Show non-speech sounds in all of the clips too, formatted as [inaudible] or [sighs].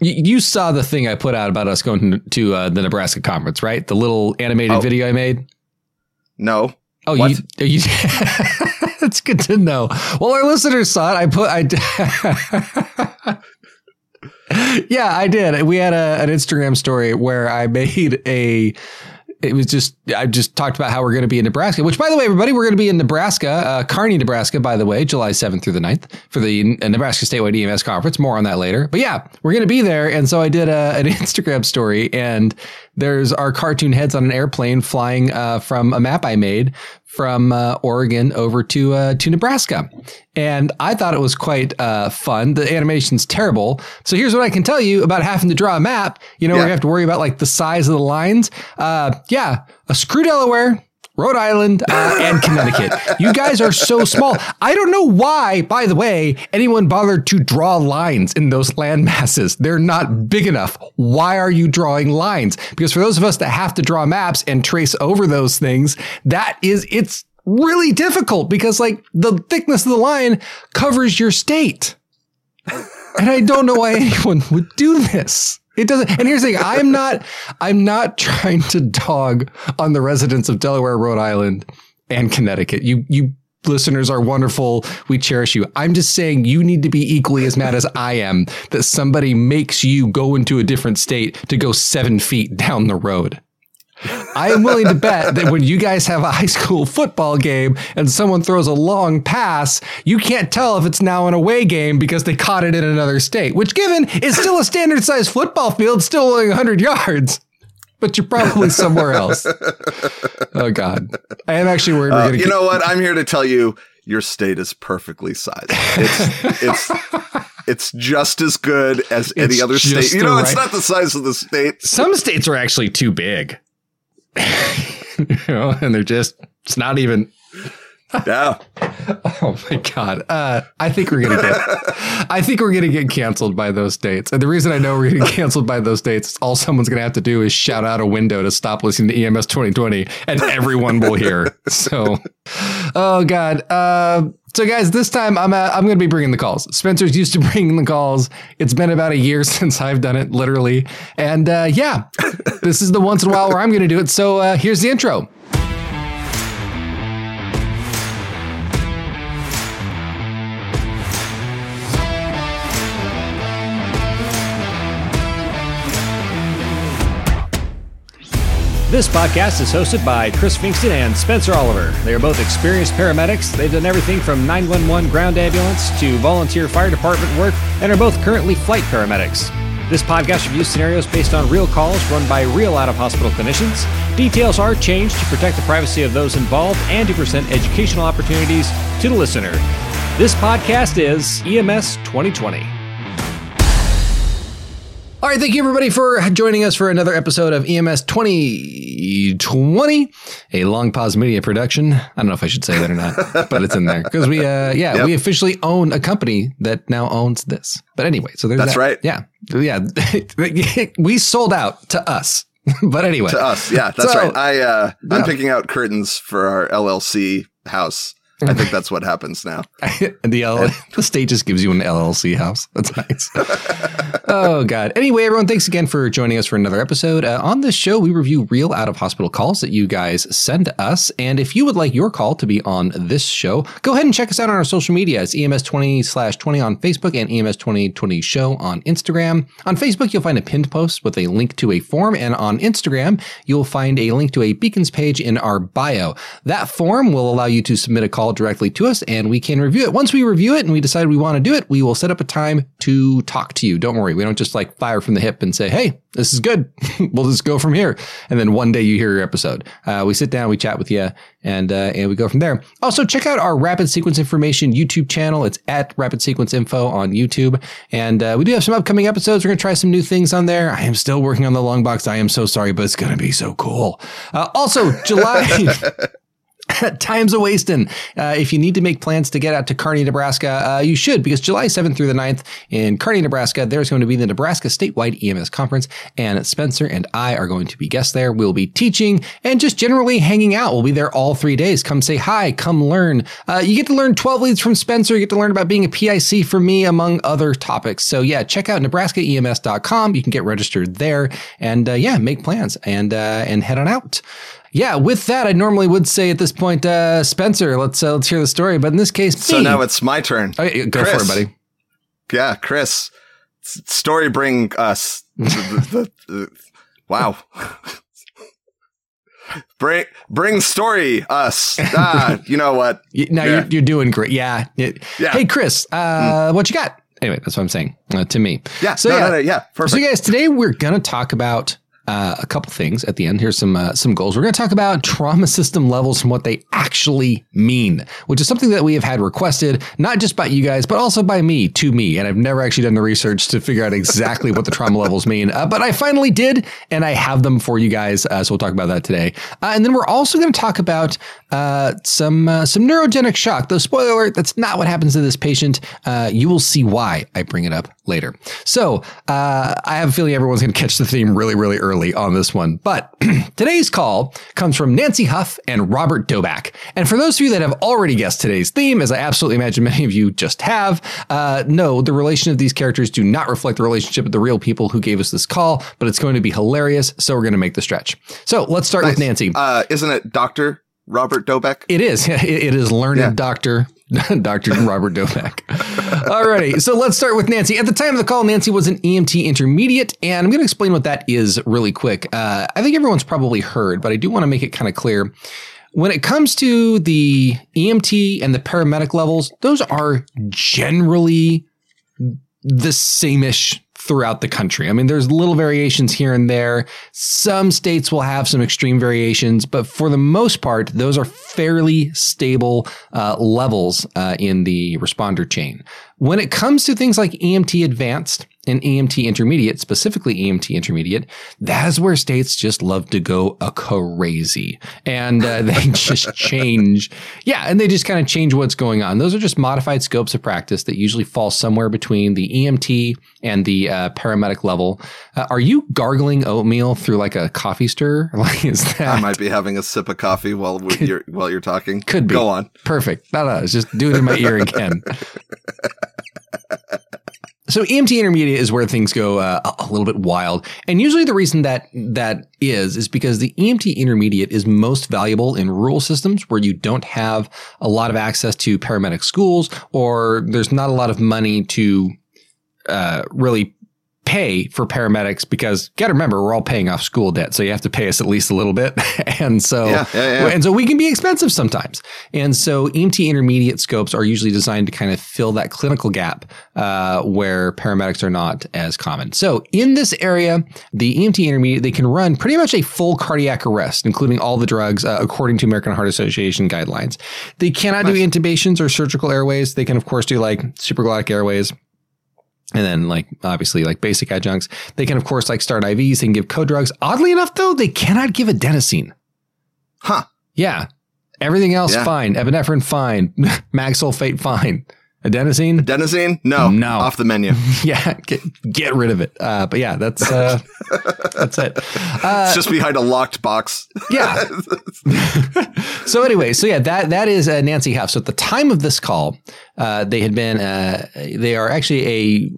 you, you saw the thing I put out about us going to, uh, the Nebraska conference, right? The little animated Oh. video I made. No. Oh, What? you, you [laughs] That's good to know. Well, our listeners saw it. I put I [laughs] Yeah, I did. We had a, an Instagram story where I made a it was just I just talked about how we're going to be in Nebraska, which by the way, everybody, we're going to be in Nebraska, uh, Kearney, Nebraska, by the way, July 7th through the 9th for the uh, Nebraska Statewide EMS conference. More on that later. But yeah, we're going to be there. And so I did a, an [laughs] Instagram story and there's our cartoon heads on an airplane flying uh, from a map I made from uh, Oregon over to uh, to Nebraska, and I thought it was quite uh, fun. The animation's terrible, so here's what I can tell you about having to draw a map. You know, where you have to worry about like the size of the lines. Uh, yeah, a screw Delaware. Rhode Island uh, and Connecticut. You guys are so small. I don't know why, by the way, anyone bothered to draw lines in those land masses. They're not big enough. Why are you drawing lines? Because for those of us that have to draw maps and trace over those things, that is, it's really difficult because like the thickness of the line covers your state. And I don't know why anyone would do this. It doesn't. And here's the thing: I'm not. I'm not [laughs] trying to dog on the residents of Delaware, Rhode Island, and Connecticut. You, you listeners are wonderful. We cherish you. I'm just saying you need to be equally as mad as I am that somebody makes you go into a different state to go seven feet down the road. I am willing to bet that when you guys have a high school football game and someone throws a long pass, you can't tell if it's now an away game because they caught it in another state, which given is still a standard sized football field, still only 100 yards. But you're probably somewhere else. [laughs] Oh God, I am actually worried we're Uh, gonna. you know what? I'm here to tell you your state is perfectly sized. It's [laughs] it's it's just as good as any other state. You the know, it's not the size of the state. some states are actually too big. [laughs] you know, and they're just. It's not even. Yeah. [laughs] Oh my god! Uh, I think we're gonna get. I think we're gonna get canceled by those dates. and the reason I know we're gonna get canceled by those dates is all someone's gonna have to do is shout out a window to stop listening to EMS 2020, and everyone will hear. So, oh god. Uh, so guys, this time I'm uh, I'm gonna be bringing the calls. Spencer's used to [laughs] bringing the calls. It's been about a year [laughs] since I've done it, literally, and uh, yeah, this is the once in a while where I'm gonna do it. So uh, here's the intro. This podcast is hosted by Chris Finkston and Spencer Oliver. They are both experienced paramedics. They've done everything from 911 ground ambulance to volunteer fire department work and are both currently flight paramedics. This podcast reviews scenarios based on real calls run by real out of hospital clinicians. Details are changed to protect the privacy of those involved and to present educational opportunities to the listener. This podcast is EMS 2020. All right, thank you everybody for joining us for another episode of EMS 2020, a Long Pause Media production. I don't know if I should say that or not, [laughs] but it's in there because we, uh, yeah, Yep. we officially own a company that now owns this. But anyway, so there's That's that. right. Yeah, yeah, [laughs] we sold out to us. [laughs] but anyway, To us. Yeah, that's So- right. I uh I'm Yeah. picking out curtains for our LLC house. I think [laughs] that's what happens now. [laughs] and the L- [laughs] the state just gives you an LLC house. That's nice. oh God. Anyway, everyone, thanks again for joining us for another episode. Uh, on this show, we review real out of hospital calls that you guys send us. And if you would like your call to be on this show, go ahead and check us out on our social media. It's EMS20 slash 20 on Facebook and EMS 2020 show on Instagram. On Facebook, you'll find a pinned post with a link to a form. And on Instagram, you'll find a link to a beacons page in our bio. That form will allow you to submit a call directly to us and we can review it. Once we review it and we decide we want to do it, we will set up a time to talk to you. Don't worry. We don't just like fire from the hip and say, Hey, this is good. [laughs] we'll just go from here. And then one day you hear your episode. Uh, we sit down, we chat with you and, uh, and we go from there. Also check out our rapid sequence information YouTube channel. It's at rapid sequence info on YouTube. And, uh, we do have some upcoming episodes. We're going to try some new things on there. I am still working on the long box. I am so sorry, but it's going to be so cool. Uh, also July. [laughs] [laughs] [laughs] Time's a wasting. Uh, if you need to make plans to get out to Kearney, Nebraska, uh, you should because July 7th through the 9th in Kearney, Nebraska, there's going to be the Nebraska Statewide EMS Conference, and Spencer and I are going to be guests there. We'll be teaching and just generally hanging out. We'll be there all three days. Come say hi, come learn. Uh, you get to learn 12 leads from Spencer. You get to learn about being a PIC from me, among other topics. So yeah, check out nebraskaems.com. You can get registered there and uh, yeah, make plans and uh, and head on out yeah, with that, I normally would say at this point, uh, Spencer, let's uh, let's hear the story. But in this case, so me. now it's my turn. Okay, go Chris. for it, buddy. Yeah, Chris. Story bring us. wow. [laughs] bring bring story us. Ah, [laughs] you know what? Now yeah. you're, you're doing great. Yeah. yeah. Hey, Chris, uh, mm. what you got? Anyway, that's what I'm saying uh, to me. Yeah. So no, yeah, no, no, yeah. Perfect. So guys, today we're gonna talk about uh, a couple things at the end. Here's some uh, some goals. We're going to talk about trauma system levels and what they actually mean, which is something that we have had requested not just by you guys, but also by me to me. And I've never actually done the research to figure out exactly what the trauma [laughs] levels mean, uh, but I finally did, and I have them for you guys. Uh, so we'll talk about that today. Uh, and then we're also going to talk about some some neurogenic shock. Though spoiler alert, that's not what happens to this patient. you will see why I bring it up later. So I have a feeling everyone's going to catch the theme really, really early early on this one. But [clears throat] today's call comes from Nancy Huff and Robert Doback. And for those of you that have already guessed today's theme, as I absolutely imagine many of you just have, uh, no, the relation of these characters do not reflect the relationship of the real people who gave us this call, but it's going to be hilarious. So we're going to make the stretch. So let's start nice. with Nancy. Uh, isn't it Dr. Robert Doback? It is. [laughs] It is learned yeah. doctor [laughs] Dr. Robert Doback. Alrighty, so let's start with Nancy. At the time of the call, Nancy was an EMT intermediate, and I'm going to explain what that is really quick. Uh, I think everyone's probably heard, but I do want to make it kind of clear. When it comes to the EMT and the paramedic levels, those are generally the same-ish throughout the country. I mean, there's little variations here and there. Some states will have some extreme variations, but for the most part, those are fairly stable uh, levels uh, in the responder chain. When it comes to things like EMT advanced and EMT intermediate, specifically EMT intermediate, that's where states just love to go a crazy. And uh, [laughs] they just change. Yeah. And they just kind of change what's going on. Those are just modified scopes of practice that usually fall somewhere between the EMT and the uh, paramedic level. Uh, are you gargling oatmeal through like a coffee stir? [laughs] Like, is that? I might be having a sip of coffee while you're, while you're talking. Could be. Go on. Perfect. No, no, just do it in my ear again. [laughs] So EMT intermediate is where things go uh, a little bit wild, and usually the reason that that is is because the EMT intermediate is most valuable in rural systems where you don't have a lot of access to paramedic schools, or there's not a lot of money to uh, really pay for paramedics because got to remember we're all paying off school debt so you have to pay us at least a little bit. [laughs] And so yeah, yeah, yeah. and so we can be expensive sometimes. And so EMT intermediate scopes are usually designed to kind of fill that clinical gap uh, where paramedics are not as common. So in this area the EMT intermediate they can run pretty much a full cardiac arrest including all the drugs uh, according to American Heart Association guidelines. They cannot nice. do intubations or surgical airways. They can of course do like supraglottic airways and then like obviously like basic adjuncts. They can of course like start IVs, they can give code drugs. Oddly enough though, they cannot give adenosine. Huh. Yeah. Everything else yeah. fine. Epinephrine fine. [laughs] Mag sulfate fine. Adenosine? Adenosine? No. No. Off the menu. [laughs] yeah. Get, get rid of it. Uh, but yeah, that's uh, [laughs] that's it. Uh, it's just behind a locked box. yeah. [laughs] so anyway, so yeah, that that is uh, Nancy Huff. So at the time of this call, uh, they had been uh, they are actually a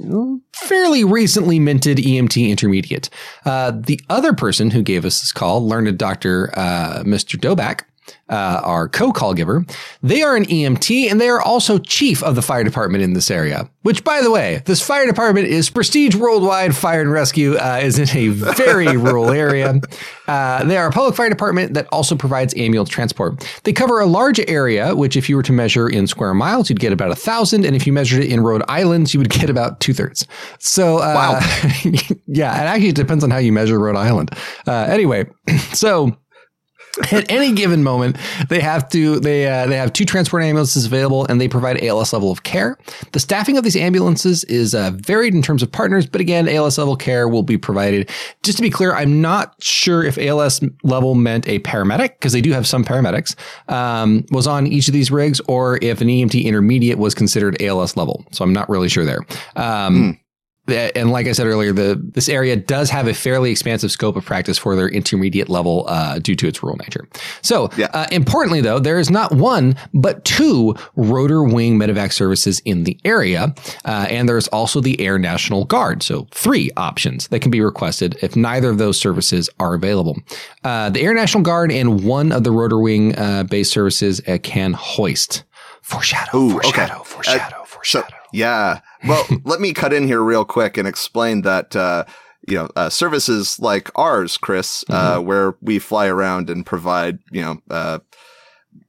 fairly recently minted EMT intermediate. the other person who gave us this call, learned Doctor Mr. Doback uh, our co-call giver. They are an EMT and they are also chief of the fire department in this area. Which, by the way, this fire department is Prestige Worldwide Fire and Rescue. Uh, is in a very [laughs] rural area. Uh, they are a public fire department that also provides ambulance transport. They cover a large area, which, if you were to measure in square miles, you'd get about a thousand, and if you measured it in Rhode Island, you would get about two thirds. So, uh, wow, [laughs] yeah, and actually, it depends on how you measure Rhode Island. Uh, anyway, [clears throat] so [laughs] At any given moment, they have to they uh, they have two transport ambulances available, and they provide ALS level of care. The staffing of these ambulances is uh, varied in terms of partners, but again, ALS level care will be provided. Just to be clear, I'm not sure if ALS level meant a paramedic because they do have some paramedics um, was on each of these rigs, or if an EMT intermediate was considered ALS level. So I'm not really sure there. Um, and like I said earlier, the this area does have a fairly expansive scope of practice for their intermediate level uh, due to its rural nature. So, Yeah. uh, importantly, though, there is not one but two rotor wing medevac services in the area, uh, and there's also the Air National Guard. So, three options that can be requested if neither of those services are available. Uh, the Air National Guard and one of the rotor wing uh, based services uh, can hoist. Foreshadow. Ooh, foreshadow. okay. Foreshadow. So, yeah. Well, [laughs] let me cut in here real quick and explain that, uh, you know, uh, services like ours, Chris, uh, where we fly around and provide, you know, uh,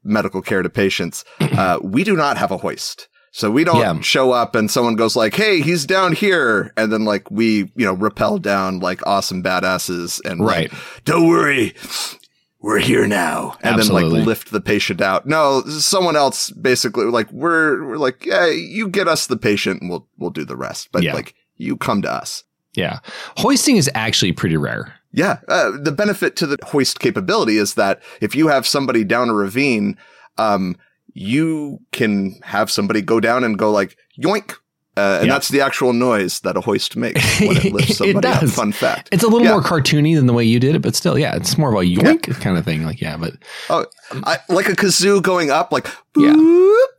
medical care to patients, [clears throat] uh, we do not have a hoist. So we don't Yeah. show up and someone goes like, "Hey, he's down here," and then like we, you know, rappel down like awesome badasses and like, Right. don't worry, we're here now, and then like lift the patient out. No, someone else basically like we're we're like, yeah, you get us the patient, and we'll we'll do the rest. But Yeah. like you come to us. Yeah. Hoisting is actually pretty rare. Yeah, uh, the benefit to the hoist capability is that if you have somebody down a ravine, um, you can have somebody go down and go like yoink. Uh, and Yeah. that's the actual noise that a hoist makes [laughs] when it lifts It somebody up. does. Fun fact. It's a little Yeah. more cartoony than the way you did it, but still, yeah, it's more of a yoink kind of thing. Like, yeah, but Oh, I, like a kazoo going up, like Yeah.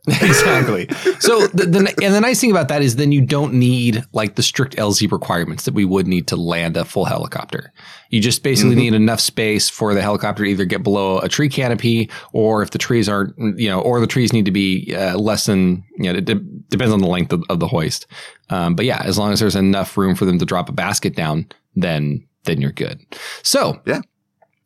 [laughs] exactly. So the, the and the nice thing about that is then you don't need like the strict LZ requirements that we would need to land a full helicopter. You just basically Mhm. need enough space for the helicopter to either get below a tree canopy, or if the trees aren't, you know, or the trees need to be uh, less than, you know, it de- depends on the length of, of the hoist. Um, but yeah, as long as there's enough room for them to drop a basket down, then then you're good. So Yeah.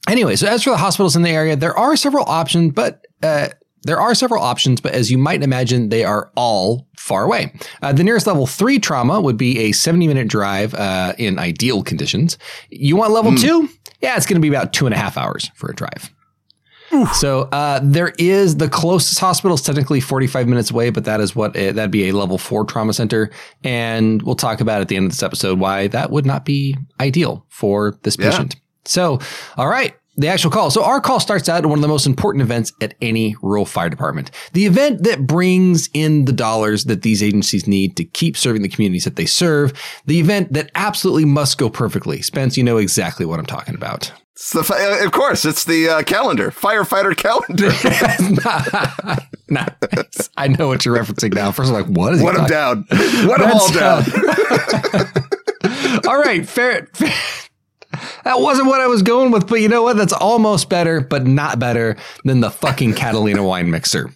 Anyway, so as for the hospitals in the area, there are several options, but uh, there are several options, but as you might imagine, they are all far away. Uh, the nearest level three trauma would be a 70 minute drive uh, in ideal conditions. You want level two? Yeah, it's going to be about two and a half hours for a drive. So uh, there is the closest hospital is technically 45 minutes away, but that is what it, that'd be a level four trauma center, and we'll talk about at the end of this episode why that would not be ideal for this Yeah. So, all right. The actual call. So our call starts out at one of the most important events at any rural fire department. The event that brings in the dollars that these agencies need to keep serving the communities that they serve. The event that absolutely must go perfectly. Spence, you know exactly what I'm talking about. It's the fi- uh, of course, it's the uh, calendar, firefighter calendar. [laughs] nice. I know what you're referencing now. First, I'm like, what is What them talking- down. [laughs] What them all down. [laughs] All right, fair, fair. That wasn't what I was going with, but you know what? That's almost better, but not better than the fucking [laughs] Catalina wine mixer.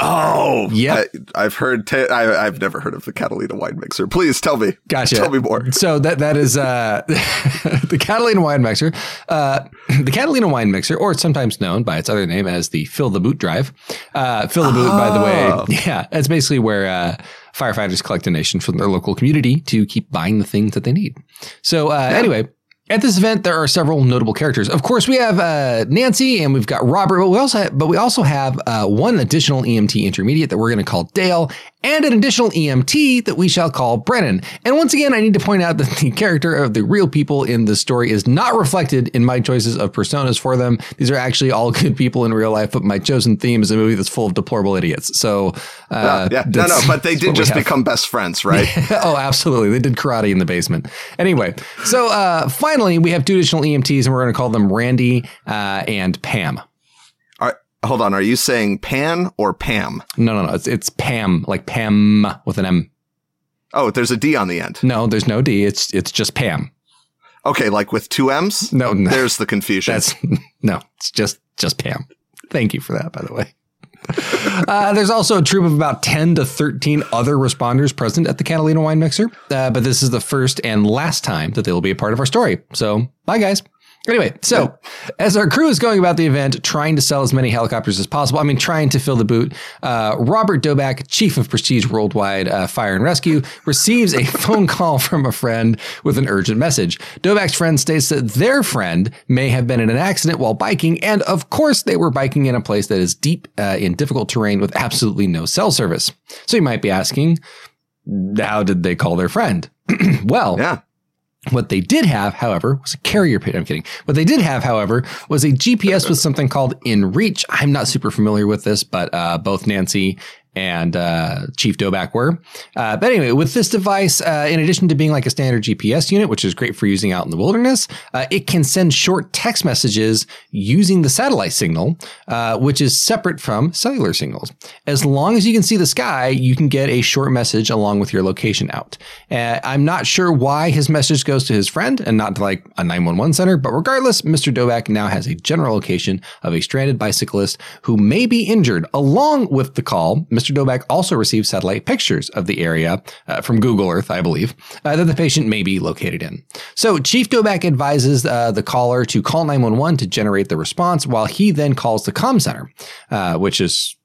Oh, yeah. I've heard. Ta- I, I've never heard of the Catalina wine mixer. Please tell me. Gotcha. Tell me more. So that that is uh, [laughs] the Catalina wine mixer. Uh, the Catalina wine mixer, or it's sometimes known by its other name as the fill the boot drive. Uh, fill the boot, by the Oh. way, [laughs] yeah, that's basically where uh, firefighters collect donations from their local community to keep buying the things that they need. So uh, anyway. At this event, there are several notable characters. Of course, we have uh, Nancy and we've got Robert, but we also have, but we also have uh, one additional EMT intermediate that we're going to call Dale, and an additional EMT that we shall call Brennan. And once again, I need to point out that the character of the real people in the story is not reflected in my choices of personas for them. These are actually all [laughs] good people in real life, but my chosen theme is a movie that's full of deplorable idiots. So, uh, yeah, no, no, but they did just become best friends, right? [laughs] oh, absolutely. They did karate in the basement. Anyway, so uh, finally, we have two additional EMTs, and we're going to call them Randy uh, and Pam. All right, hold on. Are you saying Pan or Pam? No, no, no. It's, it's Pam, like Pam with an M. Oh, there's a D on the end. No, there's no D. It's it's just Pam. Okay, like with two M's. No, no. There's the confusion. That's [laughs] no. It's just just Pam. Thank you for that, by the way. [laughs] Uh, there's also a troop of about 10 to 13 other responders present at the Catalina Wine Mixer, uh, but this is the first and last time that they will be a part of our story. So, bye, guys. Anyway, so as our crew is going about the event, trying to sell as many helicopters as possible, I mean, trying to fill the boot, uh, Robert Doback, chief of Prestige Worldwide uh, Fire and Rescue, receives a [laughs] phone call from a friend with an urgent message. Doback's friend states that their friend may have been in an accident while biking, and of course, they were biking in a place that is deep uh, in difficult terrain with absolutely no cell service. So you might be asking, how did they call their friend? [clears throat] well, Yeah. What they did have, however, was a carrier pin. I'm kidding. What they did have, however, was a GPS with something called InReach. I'm not super familiar with this, but uh, both Nancy and uh, Chief Doback were. Uh, but anyway, with this device, uh, in addition to being like a standard GPS unit, which is great for using out in the wilderness, uh, it can send short text messages using the satellite signal, uh, which is separate from cellular signals. As long as you can see the sky, you can get a short message along with your location out. Uh, I'm not sure why his message goes to his friend and not to like a 911 center, but regardless, Mr. Doback now has a general location of a stranded bicyclist who may be injured. Along with the call, Mr. Doback also received satellite pictures of the area uh, from Google Earth, I believe, uh, that the patient may be located in. So Chief Doback advises uh, the caller to call 911 to generate the response while he then calls the comm center, uh, which is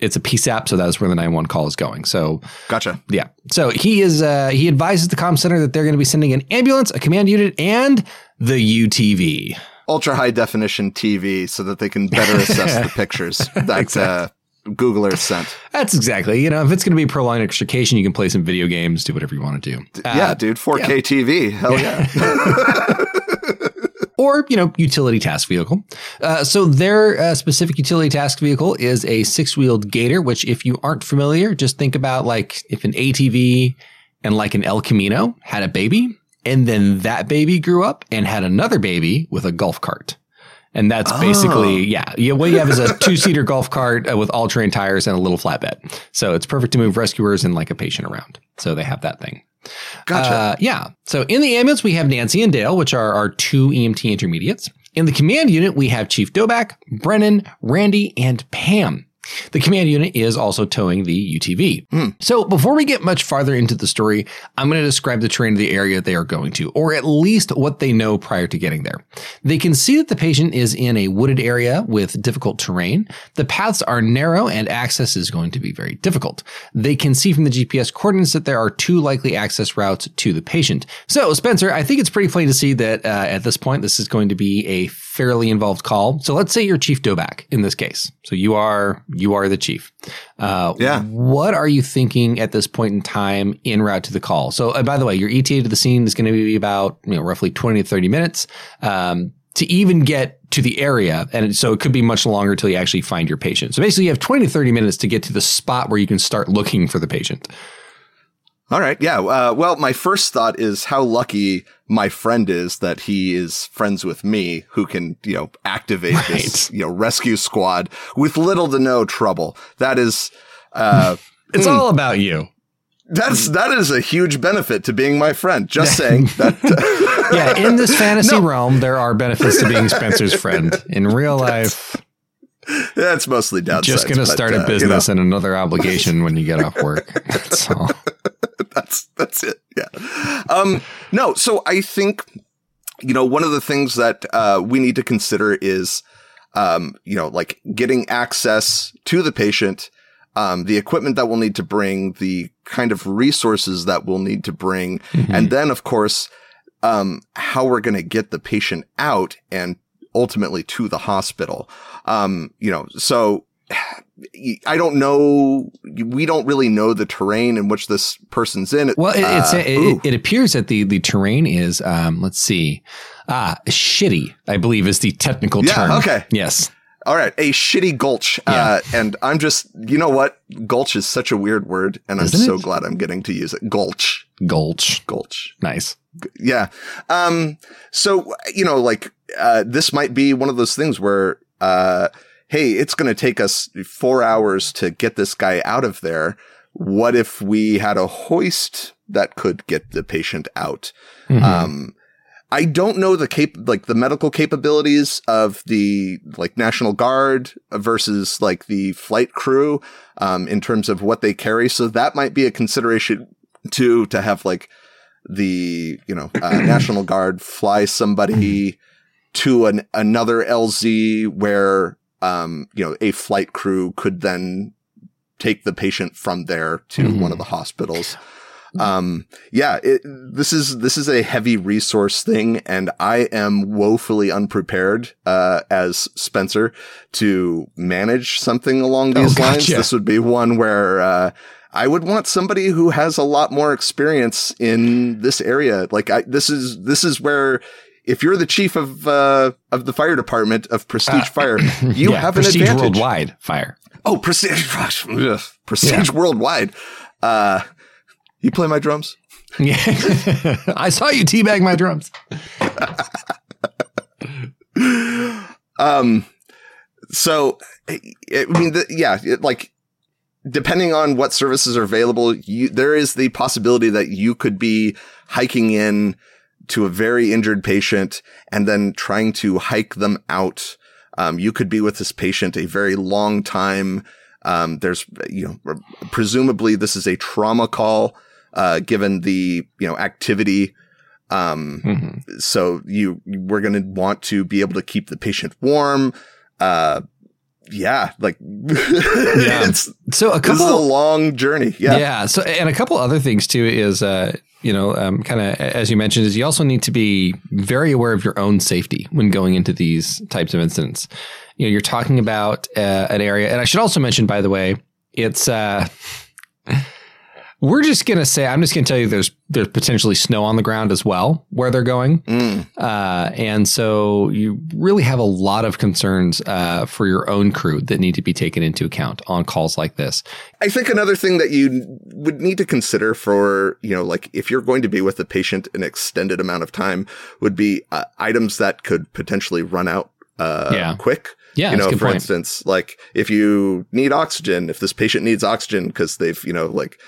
it's a PSAP, so that's where the 911 call is going. So Gotcha. yeah. So he is uh, he advises the comm center that they're going to be sending an ambulance, a command unit, and the UTV. Ultra high definition TV so that they can better assess the [laughs] pictures that uh, Google Earth sent. That's exactly. You know, if it's going to be prolonged extrication, you can play some video games, do whatever you want to do. Uh, yeah, dude. 4K TV. Hell yeah. [laughs] [laughs] or you know utility task vehicle. Uh, so their uh, specific utility task vehicle is a six-wheeled Gator, which if you aren't familiar, just think about like if an ATV and like an El Camino had a baby, and then that baby grew up and had another baby with a golf cart. And that's basically, yeah, yeah. What you have is a [laughs] two-seater golf cart uh, with all-terrain tires and a little flatbed. So it's perfect to move rescuers and like a patient around. So they have that thing. Gotcha. Uh, yeah. So in the ambulance, we have Nancy and Dale, which are our two EMT intermediates. In the command unit, we have Chief Doback, Brennan, Randy, and Pam. The command unit is also towing the UTV. So before we get much farther into the story, I'm going to describe the terrain of the area they are going to, or at least what they know prior to getting there. They can see that the patient is in a wooded area with difficult terrain. The paths are narrow and access is going to be very difficult. They can see from the GPS coordinates that there are two likely access routes to the patient. So Spencer, I think it's pretty plain to see that uh, at this point, this is going to be a fairly involved call. So let's say you're Chief Doback in this case. So you are you are the chief. Uh, Yeah. What are you thinking at this point in time in route to the call? So uh, by the way, your ETA to the scene is going to be about you know roughly twenty to thirty minutes. Um, to even get to the area, and so it could be much longer until you actually find your patient. So basically, you have twenty to thirty minutes to get to the spot where you can start looking for the patient. All right. Yeah. Uh, well, my first thought is how lucky my friend is that he is friends with me who can, you know, activate this, you know, rescue squad with little to no trouble. That is, uh, [laughs] It's all about you. that's, that is a huge benefit to being my friend. Just [laughs] saying that. [laughs] Yeah, in this fantasy realm, there are benefits to being Spencer's friend. In real life, That's mostly downsides. just going to start uh, a you know, business and another [laughs] obligation when you get off work. That's all. [laughs] that's that's it. Yeah. Um, no. So I think you know one of the things that uh, we need to consider is um, you know like getting access to the patient, um, the equipment that we'll need to bring, the kind of resources that we'll need to bring, and then of course um, how we're going to get the patient out and ultimately to the hospital. Um, you know, so [sighs] I don't know. We don't really know the terrain in which this person's in. Well, it, it's, Uh, it, it appears that the, the terrain is, um, let's see, ah, shitty, I believe is the technical Yeah, term. okay. Yes. All right, a shitty gulch. Uh, and I'm just, you know what? Gulch is such a weird word, and I'm so it? glad I'm getting to use it. Gulch, Gulch. gulch. Nice. Yeah. Um, so, you know, like, uh, this might be one of those things where, uh, hey, it's going to take us four hours to get this guy out of there. What if we had a hoist that could get the patient out? Mhm. Um, I don't know the cap, like the medical capabilities of the like National Guard versus like the flight crew, um, in terms of what they carry. So that might be a consideration too, to have like the, you know, uh, [clears throat] National Guard fly somebody to an another LZ where um, you know a flight crew could then take the patient from there to Mhm. one of the hospitals. Um, yeah, it, this is this is a heavy resource thing, and I am woefully unprepared uh, as Spencer to manage something along Oh, these lines. This would be one where uh, I would want somebody who has a lot more experience in this area. Like I, this is this is where. If you're the chief of uh, of the fire department of Prestige Uh, Fire, [clears throat] you Yeah, have an Prestige advantage. worldwide fire. Oh, Prestige, [laughs] Prestige Worldwide. Uh, you play my drums? Yeah. [laughs] I saw you teabag my drums. [laughs] Um, so I I mean, the, yeah, it, like depending on what services are available, you, there is the possibility that you could be hiking in to a very injured patient and then trying to hike them out. Um, you could be with this patient a very long time. Um, there's, you know, presumably this is a trauma call, uh, given the, you know, activity. Um, Mhm. so you we're going to want to be able to keep the patient warm uh yeah like [laughs] it's So a couple this is a long journey yeah, Yeah. So, and a couple other things too is, uh, you know, um, kind of as you mentioned, is you also need to be very aware of your own safety when going into these types of incidents. You know, you're talking about uh, an area, and I should also mention, by the way, it's. Uh, we're just gonna say, I'm just gonna tell you, there's there's potentially snow on the ground as well where they're going. Mm, Uh, and so you really have a lot of concerns uh, for your own crew that need to be taken into account on calls like this. i think another thing that you would need to consider for you know like if you're going to be with the patient an extended amount of time would be uh, items that could potentially run out uh Yeah. quick Yeah, you know, for point. instance, like if you need oxygen, if this patient needs oxygen because they've, you know, like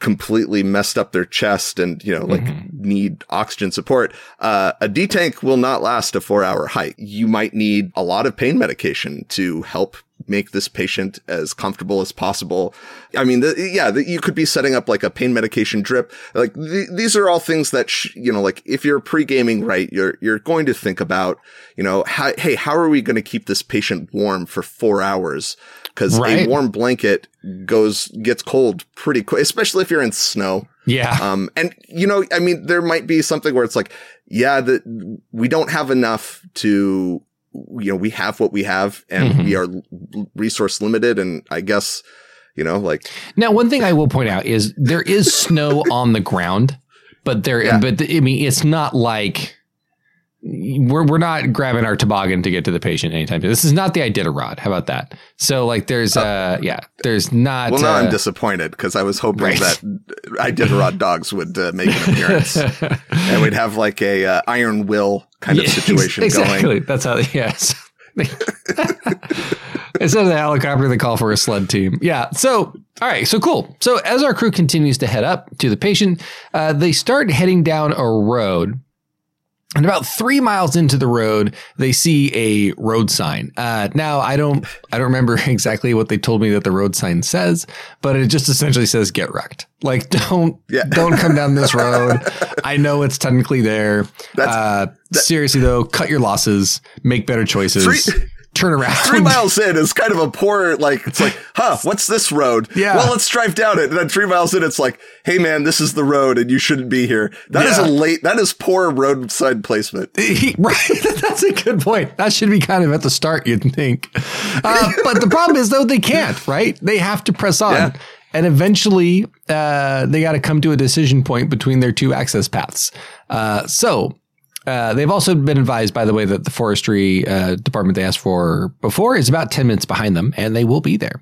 completely messed up their chest and, you know, like Mhm. need oxygen support, uh, a D tank will not last a four hour hike. You might need a lot of pain medication to help make this patient as comfortable as possible. I mean, the, yeah, the, you could be setting up like a pain medication drip. Like th- these are all things that, sh- you know, like if you're pre-gaming right, you're, you're going to think about, you know, how, hey, how are we going to keep this patient warm for four hours? Cause Right. a warm blanket goes, gets cold pretty quick, especially if you're in snow. Yeah. Um, and you know, I mean, there might be something where it's like, yeah, that we don't have enough to, you know, we have what we have and Mhm. we are resource limited. And I guess, you know, like, Now, one thing I will point out is there is snow on the ground, but there, Yeah. but I mean, it's not like we're we're not grabbing our toboggan to get to the patient anytime. This is not the Iditarod. How about that? So, like, there's, uh, yeah, there's not. well, now uh, I'm disappointed because I was hoping Right. that Iditarod dogs would uh, make an appearance [laughs] and we'd have like a uh, Iron Will kind of Yeah, situation exactly. going. That's how. [laughs] Yes. Instead of the helicopter, they call for a sled team. Yeah. So, all right. So cool. So as our crew continues to head up to the patient, uh, they start heading down a road. And about three miles into the road, they see a road sign. Uh, now, I don't, I don't remember [laughs] exactly what they told me that the road sign says, but it just essentially says "get wrecked." Like, [laughs] don't, Yeah. don't come down this [laughs] road. I know it's technically there. That's- uh, seriously though, cut your losses, make better choices, turn around. Three miles in is kind of a poor, like, it's like, [laughs] huh, what's this road? Yeah. Well, let's drive down it. And then three miles in, it's like, hey, man, this is the road and you shouldn't be here. That is Yeah. a late, that is poor roadside placement. [laughs] right. [laughs] That's a good point. That should be kind of at the start, you'd think. Uh, but the problem is, though, they can't, right? They have to press on. Yeah. And eventually, uh, they got to come to a decision point between their two access paths. Uh, so, uh, they've also been advised, by the way, that the forestry uh, department they asked for before is about 10 minutes behind them, and they will be there.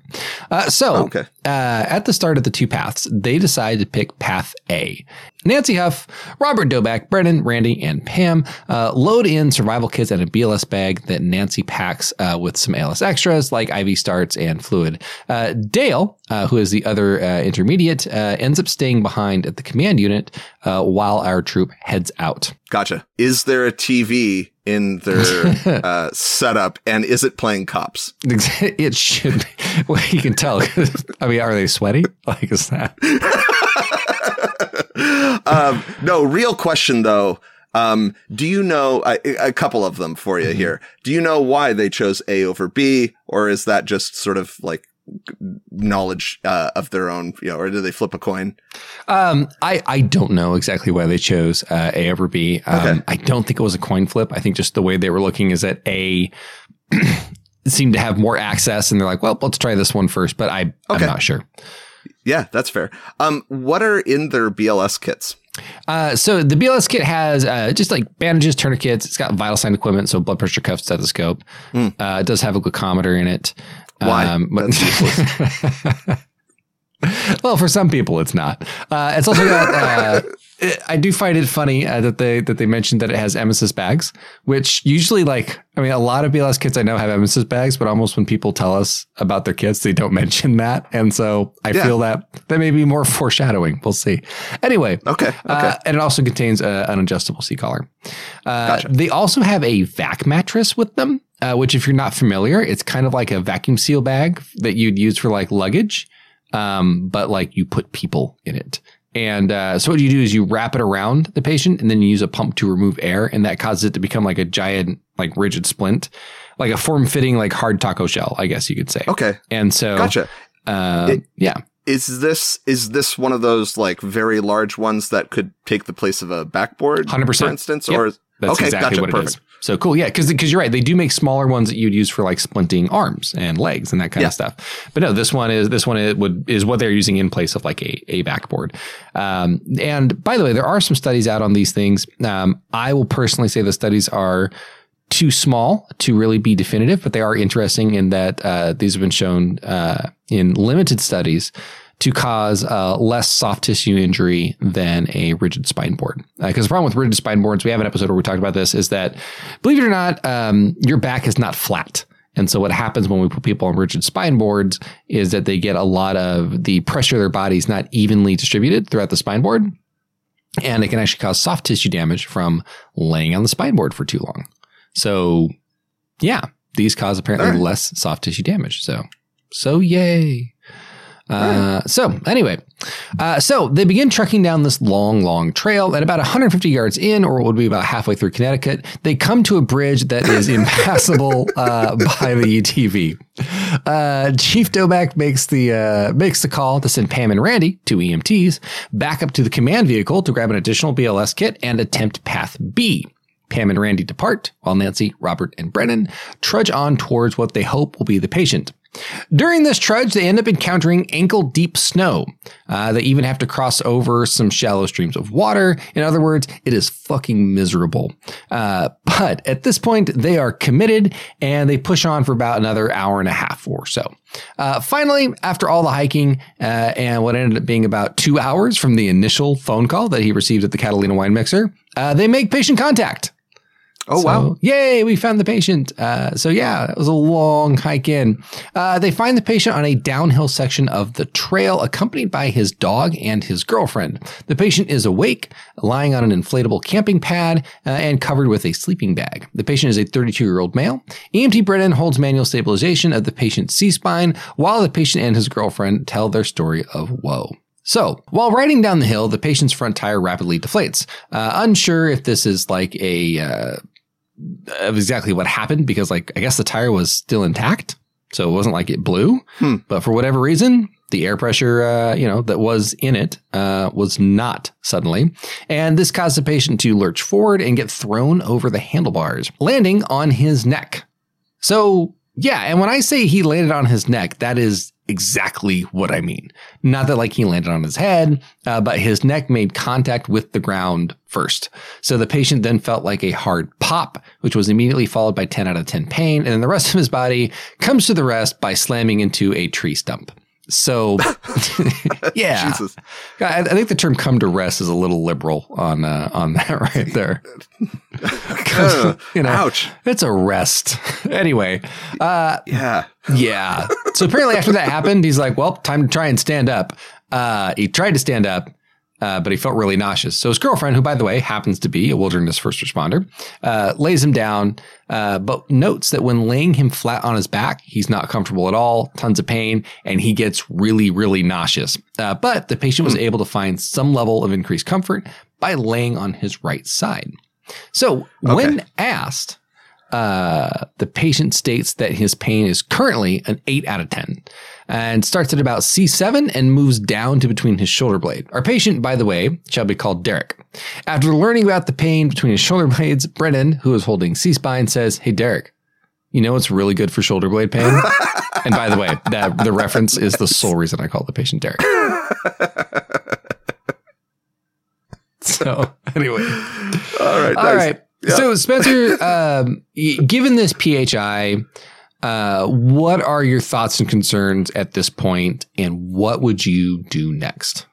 Uh, so, Okay. Uh, at the start of the two paths, they decide to pick path A. Nancy Huff, Robert Doback, Brennan, Randy, and Pam uh, load in survival kits and a BLS bag that Nancy packs uh, with some ALS extras like IV starts and fluid. Uh, Dale, uh, who is the other uh, intermediate, ends up staying behind at the command unit while our troop heads out. Gotcha. Is there a TV in their [laughs] uh, setup and is it playing cops? It should. Be. [laughs] Well, you can tell. I mean, are they sweaty? [laughs] Like, is that? um, no, real question though. Um, do you know a, a couple of them for you mm-hmm. here? Do you know why they chose A over B, or is that just sort of like knowledge uh, of their own, you know, or do they flip a coin? Um, I I don't know exactly why they chose uh, A over B. Um, okay. I don't think it was a coin flip. I think just the way they were looking is that A [clears throat] seemed to have more access, and they're like, well, let's try this one first. But I okay. I'm not sure. Yeah, that's fair. Um, what are in their BLS kits? Uh, so the BLS kit has uh, just like bandages, tourniquets. It's got vital sign equipment, so blood pressure cuff, stethoscope. Mm. Uh, it does have a glucometer in it. Why? Um, but [laughs] [laughs] well, for some people, it's not. Uh, it's also got. Uh, I do find it funny uh, that they that they mentioned that it has emesis bags, which usually, like, I mean, a lot of BLS kits I know have emesis bags, but almost when people tell us about their kits, they don't [laughs] mention that, and so I yeah. feel that that may be more foreshadowing. We'll see. Anyway, okay, uh, okay, uh, and it also contains a, an adjustable C collar. Uh, gotcha. They also have a vac mattress with them, uh, which, if you're not familiar, it's kind of like a vacuum seal bag that you'd use for like luggage um, but like you put people in it. And uh, so what you do is you wrap it around the patient, and then you use a pump to remove air, and that causes it to become like a giant, like rigid splint, like a form-fitting, like hard taco shell, I guess you could say. Okay. And so, gotcha. Uh, it, yeah. Is this is this one of those like very large ones that could take the place of a backboard, hundred percent, for instance, yep. or that's okay, exactly gotcha, what perfect. it is. So cool. Yeah. Because because you're right. They do make smaller ones that you'd use for like splinting arms and legs and that kind yeah. of stuff. But no, this one is this one is, would is what they're using in place of like a, a backboard. Um, and by the way, there are some studies out on these things. Um, I will personally say the studies are too small to really be definitive, but they are interesting in that uh, these have been shown uh, in limited studies to cause uh, less soft tissue injury than a rigid spine board. Because uh, the problem with rigid spine boards, we have an episode where we talked about this, is that believe it or not, um, your back is not flat. And so what happens when we put people on rigid spine boards is that they get a lot of the pressure of their bodies not evenly distributed throughout the spine board. And it can actually cause soft tissue damage from laying on the spine board for too long. So yeah, these cause apparently right. less soft tissue damage. So, so yay. Uh, so anyway, uh, so they begin trekking down this long, long trail. At about 150 yards in, or it would be about halfway through Connecticut, they come to a bridge that is [laughs] impassable uh, by the UTV. Uh, Chief Doback makes the uh, makes the call to send Pam and Randy, two EMTs, back up to the command vehicle to grab an additional BLS kit and attempt Path B. Pam and Randy depart, while Nancy, Robert, and Brennan trudge on towards what they hope will be the patient. During this trudge, they end up encountering ankle deep snow. Uh, they even have to cross over some shallow streams of water. In other words, it is fucking miserable. Uh, but at this point, they are committed and they push on for about another hour and a half or so. Uh, finally, after all the hiking uh, and what ended up being about two hours from the initial phone call that he received at the Catalina wine mixer, uh, they make patient contact. Oh, so, wow. Yay, we found the patient. Uh, so, yeah, it was a long hike in. Uh, they find the patient on a downhill section of the trail, accompanied by his dog and his girlfriend. The patient is awake, lying on an inflatable camping pad, uh, and covered with a sleeping bag. The patient is a 32 year old male. EMT Brennan holds manual stabilization of the patient's C spine, while the patient and his girlfriend tell their story of woe. So, while riding down the hill, the patient's front tire rapidly deflates. Uh, unsure if this is like a uh, of exactly what happened because like I guess the tire was still intact, so it wasn't like it blew. Hmm. But for whatever reason, the air pressure, uh, you know, that was in it uh, was not suddenly, and this caused the patient to lurch forward and get thrown over the handlebars, landing on his neck. So yeah, and when I say he landed on his neck, that is exactly what I mean. Not that like he landed on his head, uh, but his neck made contact with the ground first. So the patient then felt like a hard pop, which was immediately followed by 10 out of 10 pain. And then the rest of his body comes to the rest by slamming into a tree stump. So, [laughs] [laughs] yeah, Jesus. I, I, think the term "come to rest" is a little liberal on uh, on that [laughs] right there. you know, ouch! It's a rest anyway. Uh, yeah, yeah. So apparently, after that happened, he's like, "Well, time to try and stand up." Uh, he tried to stand up, uh, but he felt really nauseous. So his girlfriend, who by the way happens to be a wilderness first responder, uh, lays him down, uh, but notes that when laying him flat on his back, he's not comfortable at all, tons of pain, and he gets really, really nauseous. Uh, but the patient was hmm. able to find some level of increased comfort by laying on his right side. So when asked, uh, the patient states that his pain is currently an 8 out of 10 and starts at about C7 and moves down to between his shoulder blade. Our patient, by the way, shall be called Derek. After learning about the pain between his shoulder [laughs] blades, Brennan, who is holding C spine, says, Hey, Derek, you know what's really good for shoulder blade pain? [laughs] and by the way, that the reference is the sole reason I call the patient Derek. [laughs] so anyway, All right. all nice. right. So Spencer, um, given this PHI, uh, what are your thoughts and concerns at this point, and what would you do next?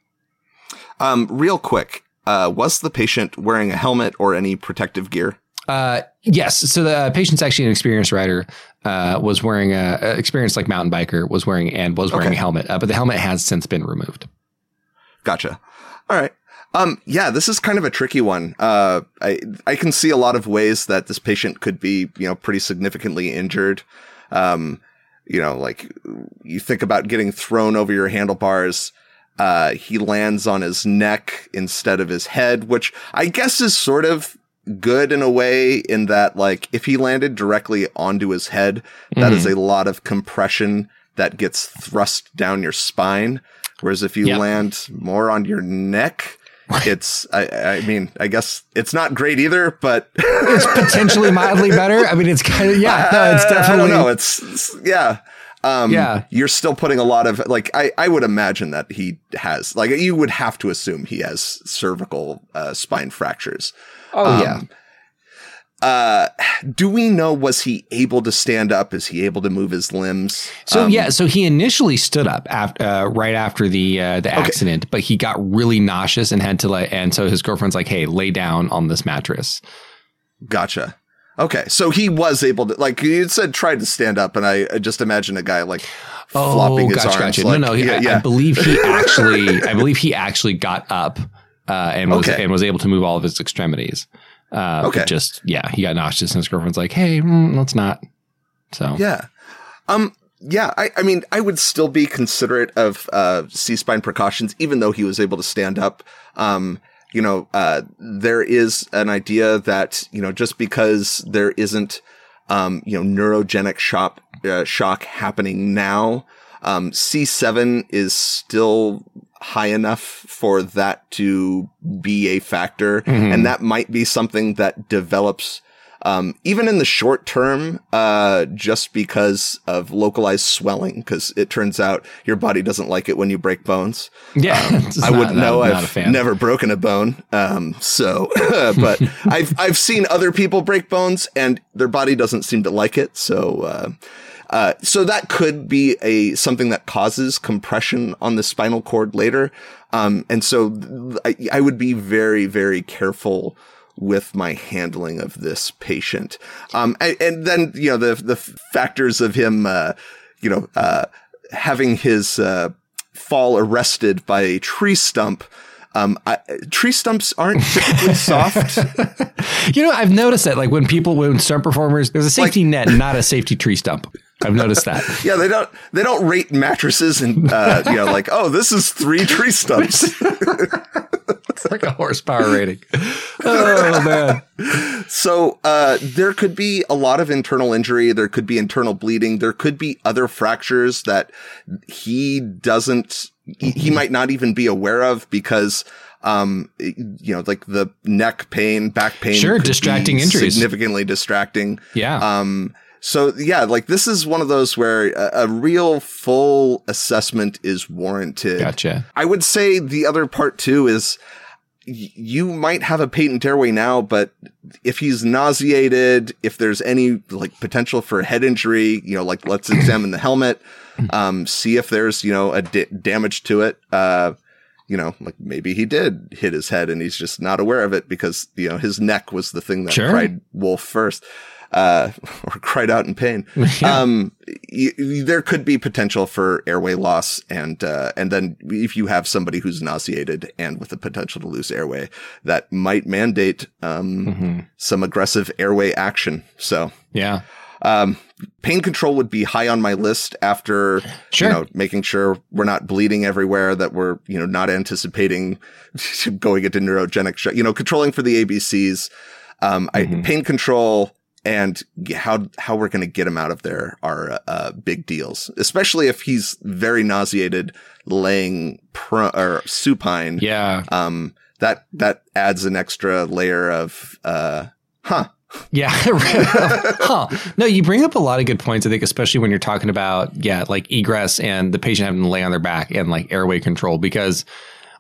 Um, real quick, uh, was the patient wearing a helmet or any protective gear? Uh, yes. So the patient's actually an experienced rider. Uh, was wearing a, a experienced like mountain biker was wearing and was wearing Okay. a helmet, uh, but the helmet has since been removed. Gotcha. All right. Um, yeah, this is kind of a tricky one. Uh, I I can see a lot of ways that this patient could be, you know, pretty significantly injured. Um, you know, like you think about getting thrown over your handlebars. Uh, he lands on his neck instead of his head, which I guess is sort of good in a way in that, like, if he landed directly onto his head, that is a lot of compression that gets thrust down your spine. Whereas if you Yep. land more on your neck, [laughs] it's, I, I mean, I guess it's not great either, but [laughs] It's potentially mildly better. I mean, it's kind of yeah. No, it's definitely know. It's, it's- yeah. Um, Yeah. You're still putting a lot of like I, I would imagine that he has like you would have to assume he has cervical uh, spine fractures. oh yeah. Uh, do we know was he able to stand up? Is he able to move his limbs? So Um, yeah, so he initially stood up after, uh, right after the uh, the accident, but he got really nauseous and had to like, and so his girlfriend's like, "Hey, lay down on this mattress." Gotcha. Okay, so he was able to like you said tried to stand up, and I, I just imagine a guy like flopping his Oh, gotcha, arms. gotcha. Like, no, no, he, yeah, I, yeah. I believe he [laughs] actually, I believe he actually got up uh, and was Okay. and was able to move all of his extremities. Uh, Okay. just yeah, he got nauseous, and his girlfriend's like, "Hey, mm, let's not." So Yeah. Um. Yeah. I. I mean, I would still be considerate of uh, C spine precautions, even though he was able to stand up. Um. You know, uh, there is an idea that you know just because there isn't, um, you know, neurogenic shock uh, shock happening now, um, C seven is still high enough for that to be a factor, and that might be something that develops um, even in the short term, uh, just because of localized swelling, because it turns out your body doesn't like it when you break bones. yeah, [laughs] it's I wouldn't know. Not I've never broken a bone. Um, so, [laughs] but I've, I've seen other people break bones and their body doesn't seem to like it. So, uh, uh, so that could be a something that causes compression on the spinal cord later. Um, and so I, I would be very, very careful with my handling of this patient. Um, and, and then, you know, the, the factors of him, uh, you know, uh, having his, uh, fall arrested by a tree stump. Um, I, tree stumps aren't typically [laughs] soft. You know, I've noticed that like when people when stunt performers, there's a safety net, not a safety tree stump. I've noticed that. [laughs] yeah, they don't they don't rate mattresses and uh, you know like oh this is three tree stumps. [laughs] It's like a horsepower rating. [laughs] Oh man. So uh, there could be a lot of internal injury. There could be internal bleeding. There could be other fractures that he doesn't. He, he might not even be aware of because. Um, you know, like the neck pain, back pain, Sure, distracting injuries. significantly distracting. Yeah. Um, so yeah, like this is one of those where a, a real full assessment is warranted. gotcha. I would say the other part too is y- you might have a patent airway now, but if he's nauseated, if there's any like potential for head injury, you know, like let's [clears throat] examine the helmet, um, see if there's, you know, a damage to it. Uh, you know, like maybe he did hit his head and he's just not aware of it because, you know, his neck was the thing that Sure. cried wolf first. Uh, [laughs] or cried out in pain. [laughs] Yeah. Um, y- y- there could be potential for airway loss, and uh, and then if you have somebody who's nauseated and with the potential to lose airway, that might mandate um, Mm-hmm. some aggressive airway action. So, Yeah. um, pain control would be high on my list after Sure. you know making sure we're not bleeding everywhere, that we're you know not anticipating [laughs] going into neurogenic shock. You know, controlling for the ABCs. Um, I, pain control and how how we're going to get him out of there are uh, big deals, especially if he's very nauseated, laying or supine. Yeah. Um, that that adds an extra layer of uh, huh. Yeah. [laughs] huh. No, you bring up a lot of good points, I think, especially when you're talking about, yeah, like egress and the patient having to lay on their back and like airway control because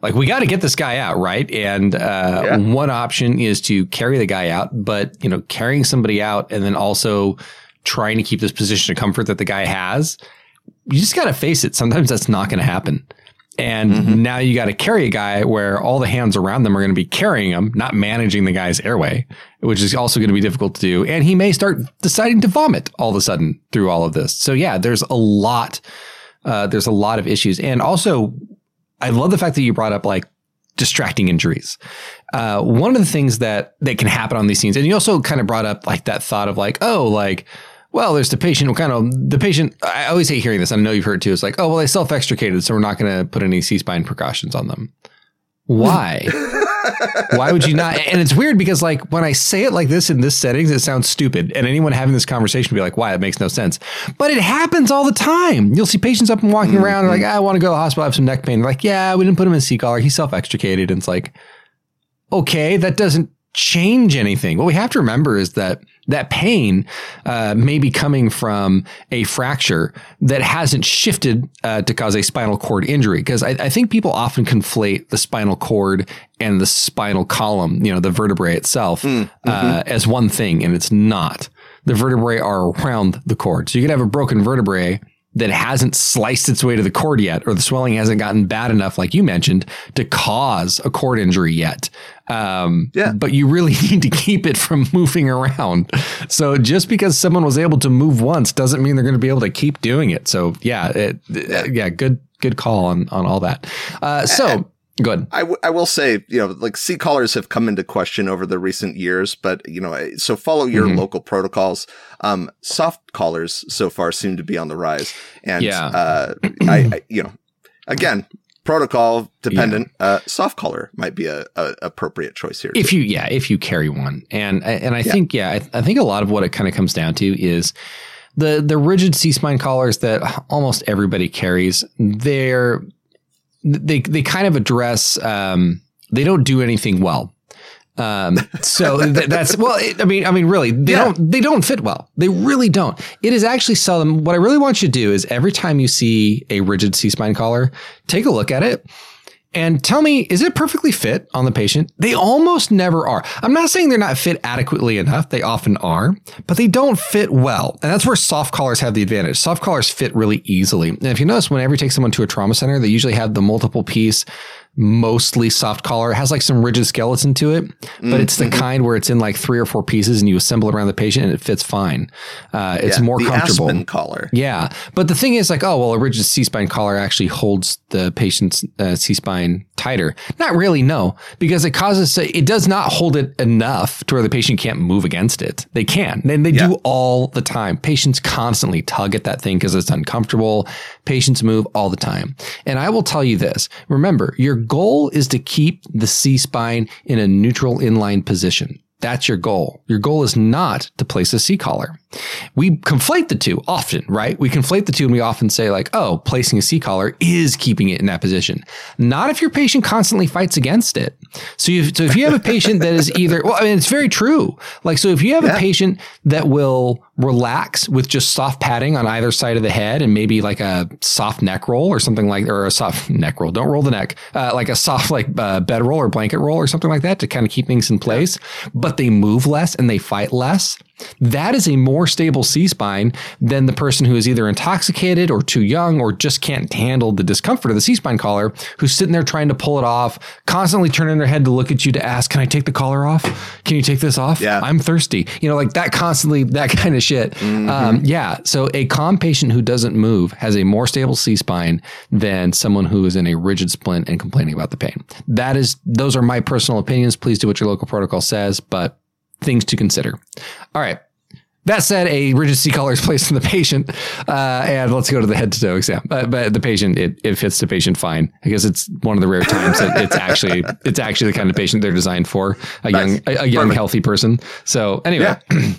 like we got to get this guy out, right? And uh, yeah. one option is to carry the guy out, but you know, carrying somebody out and then also trying to keep this position of comfort that the guy has, you just got to face it. Sometimes that's not going to happen. And mm-hmm. now you got to carry a guy where all the hands around them are going to be carrying him, not managing the guy's airway, which is also going to be difficult to do. And he may start deciding to vomit all of a sudden through all of this. So yeah, there's a lot, uh, there's a lot of issues. And also I love the fact that you brought up like distracting injuries. Uh, one of the things that that can happen on these scenes, and you also kind of brought up like that thought of like, oh, like, well, there's the patient kind of the patient. I always hate hearing this. I know you've heard it too. It's like, oh, well, they self extricated, so we're not going to put any C spine precautions on them. Why? [laughs] Why would you not? And it's weird because like when I say it like this in this settings, it sounds stupid. And anyone having this conversation will be like, why? It makes no sense. But it happens all the time. You'll see patients up and walking mm-hmm. around. like, I want to go to the hospital. I have some neck pain. They're like, yeah, we didn't put him in C collar. He's self extricated. And it's like, okay, that doesn't change anything. What we have to remember is that that pain uh, may be coming from a fracture that hasn't shifted uh, to cause a spinal cord injury. Because I, I, think people often conflate the spinal cord and the spinal column, you know, the vertebrae itself, mm, uh, mm-hmm. uh, as one thing, and it's not. The vertebrae are around the cord. So you could have a broken vertebrae that hasn't sliced its way to the cord yet, or the swelling hasn't gotten bad enough, like you mentioned, to cause a cord injury yet. Um, yeah. But you really [laughs] need to keep it from moving around. So just because someone was able to move once doesn't mean they're going to be able to keep doing it. So yeah, it, yeah, yeah, good, good call on on all that. Uh, so. Good. I, w- I will say, you know, like C collars have come into question over the recent years, but you know, so follow your mm-hmm. local protocols. Um, soft collars so far seem to be on the rise, and yeah. uh, I, I, you know, again, protocol dependent. Yeah. Uh, soft collar might be a, a appropriate choice here. If too. you, yeah, if you carry one, and and I yeah. think, yeah, I, I think a lot of what it kind of comes down to is the the rigid C spine collars that almost everybody carries. They're they they kind of address um, they don't do anything well. Um, so [laughs] th- that's well, it, I mean, I mean, really, they yeah. don't they don't fit well. They really don't. It is actually seldom. What I really want you to do is every time you see a rigid C spine collar, take a look at it and tell me, is it perfectly fit on the patient? They almost never are. I'm not saying they're not fit adequately enough. They often are, but they don't fit well. And that's where soft collars have the advantage. Soft collars fit really easily. And if you notice, whenever you take someone to a trauma center, they usually have the multiple piece mostly soft collar. It has like some rigid skeleton to it, but mm-hmm. it's the mm-hmm. kind where it's in like three or four pieces and you assemble around the patient and it fits fine. Uh, it's yeah, more the comfortable. Aspen collar. Yeah. But the thing is like, oh, well, a rigid C-spine collar actually holds the patient's uh, C-spine tighter. Not really, no, because it causes, it does not hold it enough to where the patient can't move against it. They can. And they yeah. do all the time. Patients constantly tug at that thing because it's uncomfortable. Patients move all the time. And I will tell you this, remember, your goal is to keep the C spine in a neutral inline position. That's your goal. Your goal is not to place a C collar. We conflate the two often, right? We conflate the two and we often say like, oh, placing a C collar is keeping it in that position. Not if your patient constantly fights against it. So, you, so if you have a patient that is either, well, I mean, it's very true. Like, so if you have yeah. a patient that will relax with just soft padding on either side of the head and maybe like a soft neck roll or something like, or a soft [laughs] neck roll, don't roll the neck, uh, like a soft like uh, bed roll or blanket roll or something like that to kind of keep things in place. But but they move less and they fight less, that is a more stable C spine than the person who is either intoxicated or too young or just can't handle the discomfort of the C spine collar, who's sitting there trying to pull it off, constantly turning their head to look at you to ask, Can I take the collar off? Can you take this off? Yeah. I'm thirsty. You know, like that constantly, that [laughs] kind of shit. Mm-hmm. Um, yeah. So a calm patient who doesn't move has a more stable C spine than someone who is in a rigid splint and complaining about the pain. That is, those are my personal opinions. Please do what your local protocol says, but things to consider. All right. That said, a rigid C collar is placed on the patient, uh, and let's go to the head to toe exam. Uh, but the patient, it, it fits the patient fine I guess it's one of the rare times that it's actually it's actually the kind of patient they're designed for a Nice. young a, a young Perfect. healthy person. So anyway. Yeah.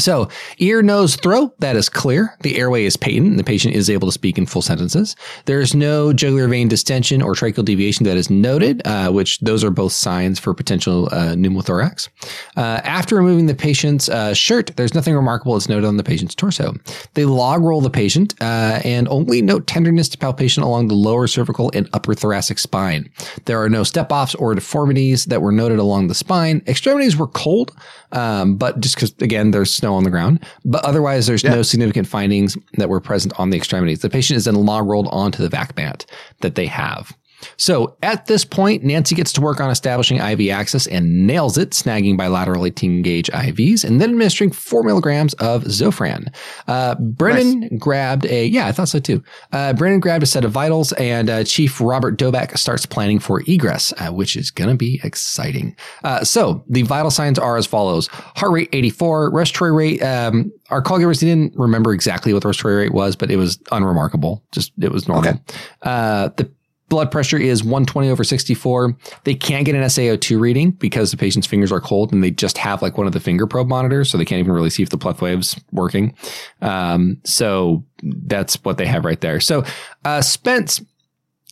So, ear, nose, throat, that is clear. The airway is patent. The patient is able to speak in full sentences. There is no jugular vein distension or tracheal deviation that is noted, uh, which those are both signs for potential uh, pneumothorax. Uh, after removing the patient's uh, shirt, there's nothing remarkable that's noted on the patient's torso. They log roll the patient uh, and only note tenderness to palpation along the lower cervical and upper thoracic spine. There are no step offs or deformities that were noted along the spine. Extremities were cold, um, but just because, again, there's snow on the ground. But otherwise, there's no significant findings that were present on the extremities. The patient is then log rolled onto the vac mat that they have. So at this point, Nancy gets to work on establishing IV access and nails it, snagging bilateral 18 gauge IVs and then administering four milligrams of Zofran. Uh, Brennan grabbed a, yeah, I thought so too. Uh, Brennan grabbed a set of vitals and uh, Chief Robert Doback starts planning for egress, uh, which is going to be exciting. Uh, so the vital signs are as follows heart rate 84, respiratory rate. Um, our call givers didn't remember exactly what the respiratory rate was, but it was unremarkable. Just, it was normal. Okay. Uh, the blood pressure is 120 over 64. They can't get an SaO2 reading because the patient's fingers are cold and they just have like one of the finger probe monitors. So they can't even really see if the pleth wave's working. Um, so that's what they have right there. So, uh, Spence,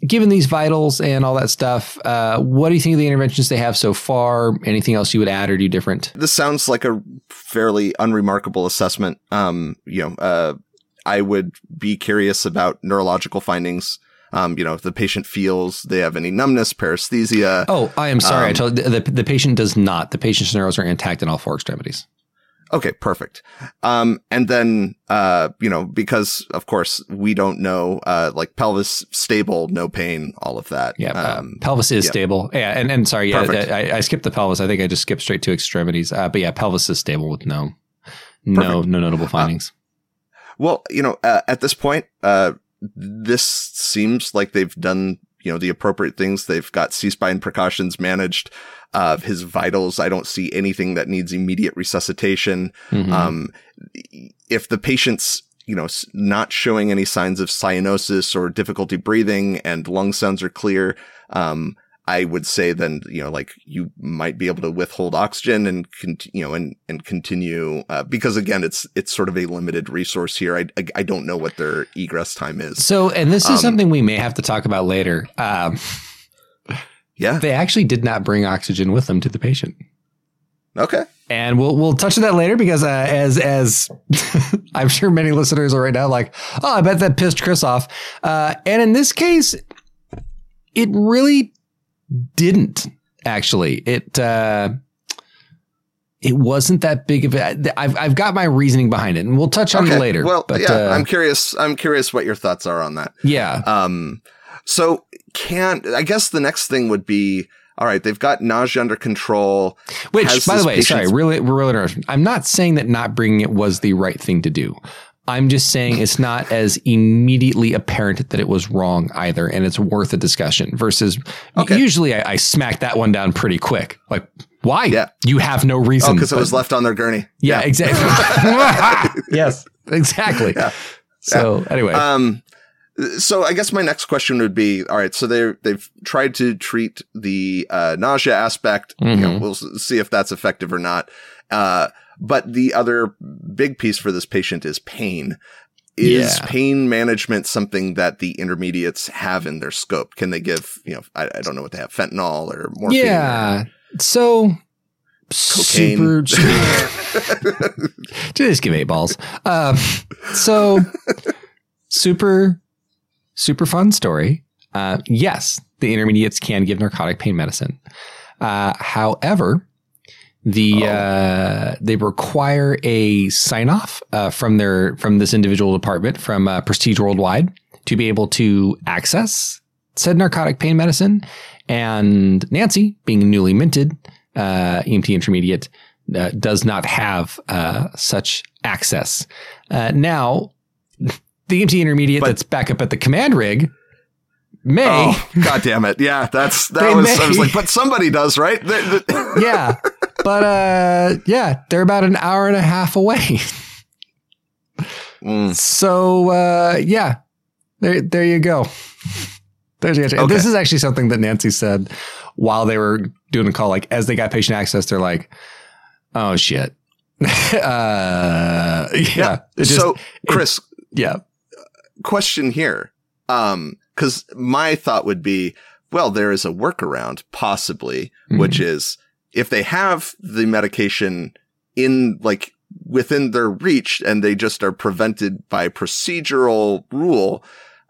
given these vitals and all that stuff, uh, what do you think of the interventions they have so far? Anything else you would add or do different? this sounds like a fairly unremarkable assessment. Um, you know, uh, I would be curious about neurological findings. Um, you know, if the patient feels they have any numbness, paresthesia. Oh, I am sorry. I Um, told the, the patient does not. The patient's nerves are intact in all four extremities. Okay, perfect. Um, and then, uh, you know, because of course we don't know, uh, like pelvis stable, no pain, all of that. Yeah, uh, Um, pelvis is yeah. stable. Yeah, and, and sorry, yeah. I, I skipped the pelvis. I think I just skipped straight to extremities. Uh, but yeah, pelvis is stable with no, no, Perfect. no notable findings. Well, you know, uh, at this point, uh, this seems like they've done, you know, the appropriate things. They've got C-spine precautions managed. Uh, his vitals, I don't see anything that needs immediate resuscitation. Mhm. Um, if the patient's, you know, not showing any signs of cyanosis or difficulty breathing and lung sounds are clear, um, I would say then, you know, like you might be able to withhold oxygen and, con- you know, and, and continue, uh, because again, it's, it's sort of a limited resource here. I, I, I don't know what their egress time is. so, and this is um, something we may have to talk about later. Um, Yeah. they actually did not bring oxygen with them to the patient. Okay. And we'll we'll touch on that later because uh, as as [laughs] I'm sure many listeners are right now like, oh, I bet that pissed Chris off. Uh, and in this case, it really didn't actually. It uh, it wasn't that big of a. I've I've got my reasoning behind it, and we'll touch on it later. Well, but yeah, uh, I'm curious. I'm curious what your thoughts are on that. yeah, Um, so can't I guess the next thing would be all right. They've got nausea under control. Which, by the way, sorry, really, really. I'm not saying that not bringing it was the right thing to do. I'm just saying it's not as immediately apparent that it was wrong either, and it's worth a discussion. Versus, Okay. usually I, I smack that one down pretty quick. Like, why? Yeah. You have no reason. Oh, because it was left on their gurney. Yeah, exactly. [laughs] [laughs] yes, exactly. Yeah. So anyway, Um, so I guess my next question would be, all right, so they they've tried to treat the uh, nausea aspect. You know, Mhm. we'll see if that's effective or not. Uh, but the other big piece for this patient is pain. Is Yeah. pain management something that the intermediates have in their scope? Can they give, you know, I, I don't know what they have, fentanyl or morphine? yeah. So Cocaine. super. [laughs] just give eight balls. Um, so super, super fun story. Uh, yes, the intermediates can give narcotic pain medicine. Uh, however, the Oh. uh, they require a sign off uh, from their from this individual department from uh, Prestige Worldwide to be able to access said narcotic pain medicine. And Nancy, being newly minted uh, EMT intermediate, uh, does not have uh, such access. Uh, now, [laughs] the EMT intermediate But- that's back up at the command rig may. Oh, god damn it. Yeah, that's, [laughs] that was, I was like, but somebody does, right? The- the- [laughs] yeah. but uh, yeah, they're about an hour and a half away. Mm. So uh, yeah, there there you go. There's your answer. Okay. This is actually something that Nancy said while they were doing a call. Like as they got patient access, they're like, "Oh shit." [laughs] uh, yeah. It just- so, Chris, yeah. question here. Um, cause my thought would be, well, there is a workaround possibly, Mhm. which is if they have the medication in like within their reach and they just are prevented by procedural rule,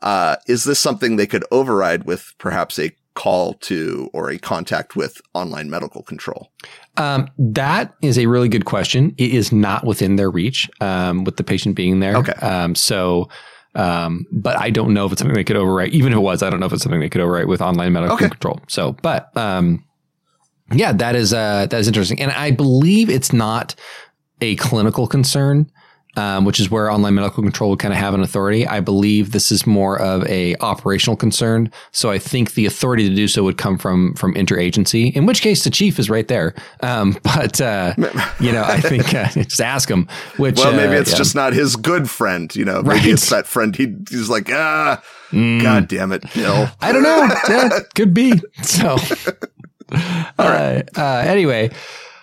uh, is this something they could override with perhaps a call to or a contact with online medical control? Um, that is a really good question. It is not within their reach um, with the patient being there. Okay. Um, so, um, but I don't know if it's something they could overwrite. Even if it was, I don't know if it's something they could overwrite with online medical Okay. control. So, but um, yeah, that is uh, that is interesting, and I believe it's not a clinical concern. Um, which is where online medical control would kind of have an authority. I believe this is more of a operational concern. So I think the authority to do so would come from from interagency. In which case, the chief is right there. Um, [laughs] but uh, you know, I think uh, [laughs] just ask him. Which Well, maybe uh, it's yeah. just not his good friend. You know, maybe Right. it's that friend. He, he's like, ah, Mm. god damn it, Bill. I don't know. Yeah, could be. So, [laughs] all right. Uh, anyway,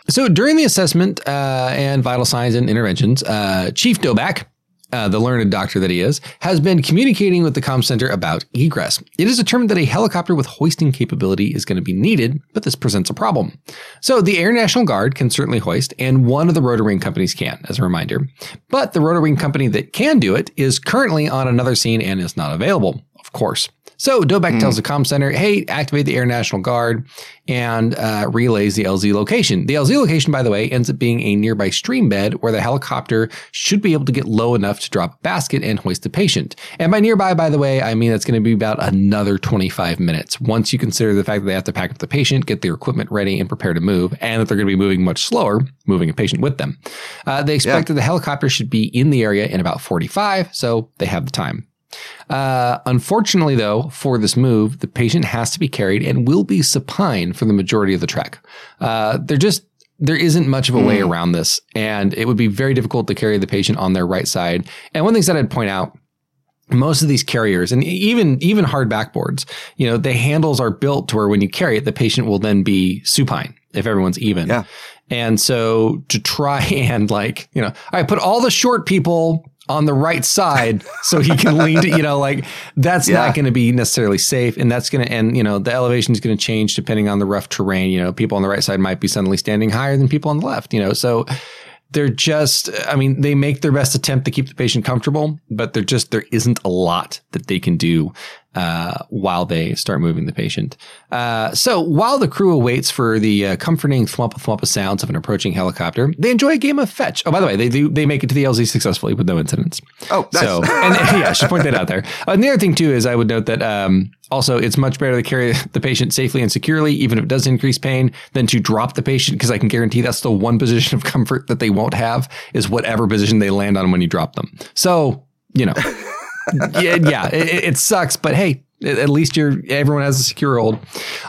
so during the assessment uh, and vital signs and interventions, uh, Chief Doback, uh, the learned doctor that he is, has been communicating with the comm center about egress. It is determined that a helicopter with hoisting capability is going to be needed, but this presents a problem. So the Air National Guard can certainly hoist, and one of the rotor wing companies can, as a reminder. But the rotor wing company that can do it is currently on another scene and is not available, of course. So Doback tells the comm center, hey, activate the Air National Guard and uh, relays the LZ location. The LZ location, by the way, ends up being a nearby stream bed where the helicopter should be able to get low enough to drop a basket and hoist the patient. And by nearby, by the way, I mean that's going to be about another 25 minutes. Once you consider the fact that they have to pack up the patient, get their equipment ready, and prepare to move, and that they're going to be moving much slower, moving a patient with them. Uh, they expect that the helicopter should be in the area in about 45, so they have the time. Uh, unfortunately, though, for this move, the patient has to be carried and will be supine for the majority of the trek. Uh, they're just there isn't much of a way around this, and it would be very difficult to carry the patient on their right side. And one thing that I'd point out most of these carriers and even even hard backboards, you know, the handles are built to where when you carry it, the patient will then be supine if everyone's even. Yeah. And so to try [laughs] and like, you know, I put all the short people on the right side so he can lean to, you know, like that's Yeah. not going to be necessarily safe. And that's going to, and, you know, the elevation is going to change depending on the rough terrain. You know, people on the right side might be suddenly standing higher than people on the left, you know, so they're just, I mean, they make their best attempt to keep the patient comfortable, but they're just, there isn't a lot that they can do uh, while they start moving the patient. Uh, so while the crew awaits for the uh, comforting thwumpa thwumpa sounds of an approaching helicopter, they enjoy a game of fetch. Oh, by the way, they do they make it to the LZ successfully with no incidents. Oh, nice. So, and, and [laughs] yeah, I should point that out there. And the other thing too is I would note that um, also it's much better to carry the patient safely and securely, even if it does increase pain, than to drop the patient because I can guarantee that's the one position of comfort that they won't have is whatever position they land on when you drop them. So you know, [laughs] yeah, yeah, it, it sucks, but hey, at least you're everyone has a secure hold.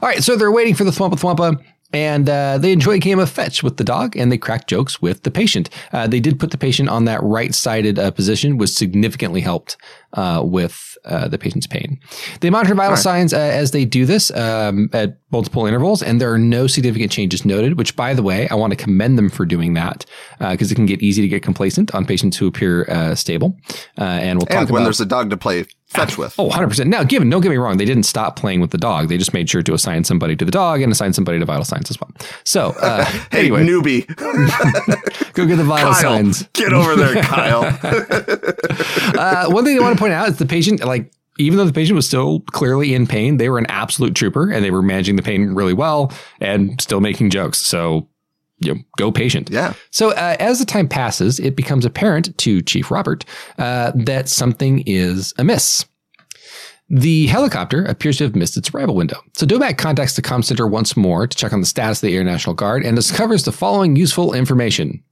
All right, so they're waiting for the thwumpa thwumpa. And uh, they enjoy a game of fetch with the dog, and they crack jokes with the patient. Uh, they did put the patient on that right-sided uh, position, which significantly helped uh, with uh, the patient's pain. They monitor vital signs uh, as they do this um, at multiple intervals, and there are no significant changes noted. Which, by the way, I want to commend them for doing that because it can get easy to get complacent on patients who appear uh, stable. Uh, and we'll talk and when about there's a dog to play fetch with. Oh, 100%. Now, given, don't get me wrong, they didn't stop playing with the dog. They just made sure to assign somebody to the dog and assign somebody to vital signs as well. So, uh, [laughs] hey, anyway, newbie, [laughs] go get the vital Kyle, signs. get over there, [laughs] Kyle. Uh, one thing I want to point out is the patient, like, even though the patient was still clearly in pain, they were an absolute trooper and they were managing the pain really well and still making jokes. So, you know, go patient. yeah. So uh, as the time passes, it becomes apparent to Chief Robert uh, that something is amiss. The helicopter appears to have missed its arrival window. So Doback contacts the comm center once more to check on the status of the Air National Guard and discovers the following useful information.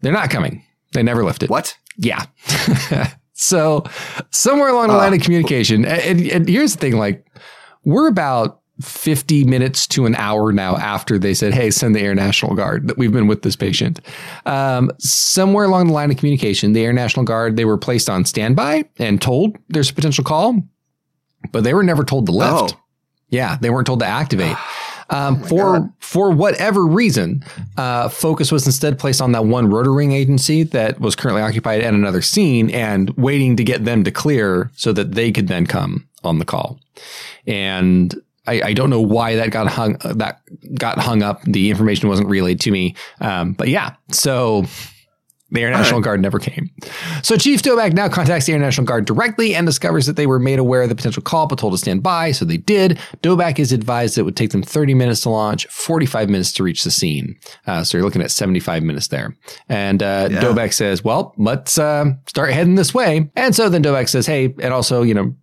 They're not coming. They never lifted. What? Yeah. [laughs] so somewhere along the Uh, line of communication, and, and here's the thing: like we're about 50 minutes to an hour now after they said, Hey, send the Air National Guard that we've been with this patient. Um, somewhere along the line of communication, the Air National Guard, they were placed on standby and told there's a potential call, but they were never told to lift. Oh. Yeah, they weren't told to activate. Um, for God. for whatever reason, uh, focus was instead placed on that one rotor wing agency that was currently occupied at another scene and waiting to get them to clear so that they could then come on the call. And I, I don't know why that got hung that got hung up. The information wasn't relayed to me. Um, but yeah, so the Air National Guard never came. So Chief Doback now contacts the Air National Guard directly and discovers that they were made aware of the potential call, but told to stand by. So they did. Doback is advised that it would take them 30 minutes to launch, 45 minutes to reach the scene. Uh, so you're looking at 75 minutes there. And uh, Yeah. Doback says, well, let's uh, start heading this way. And so then Doback says, hey, and also, you know,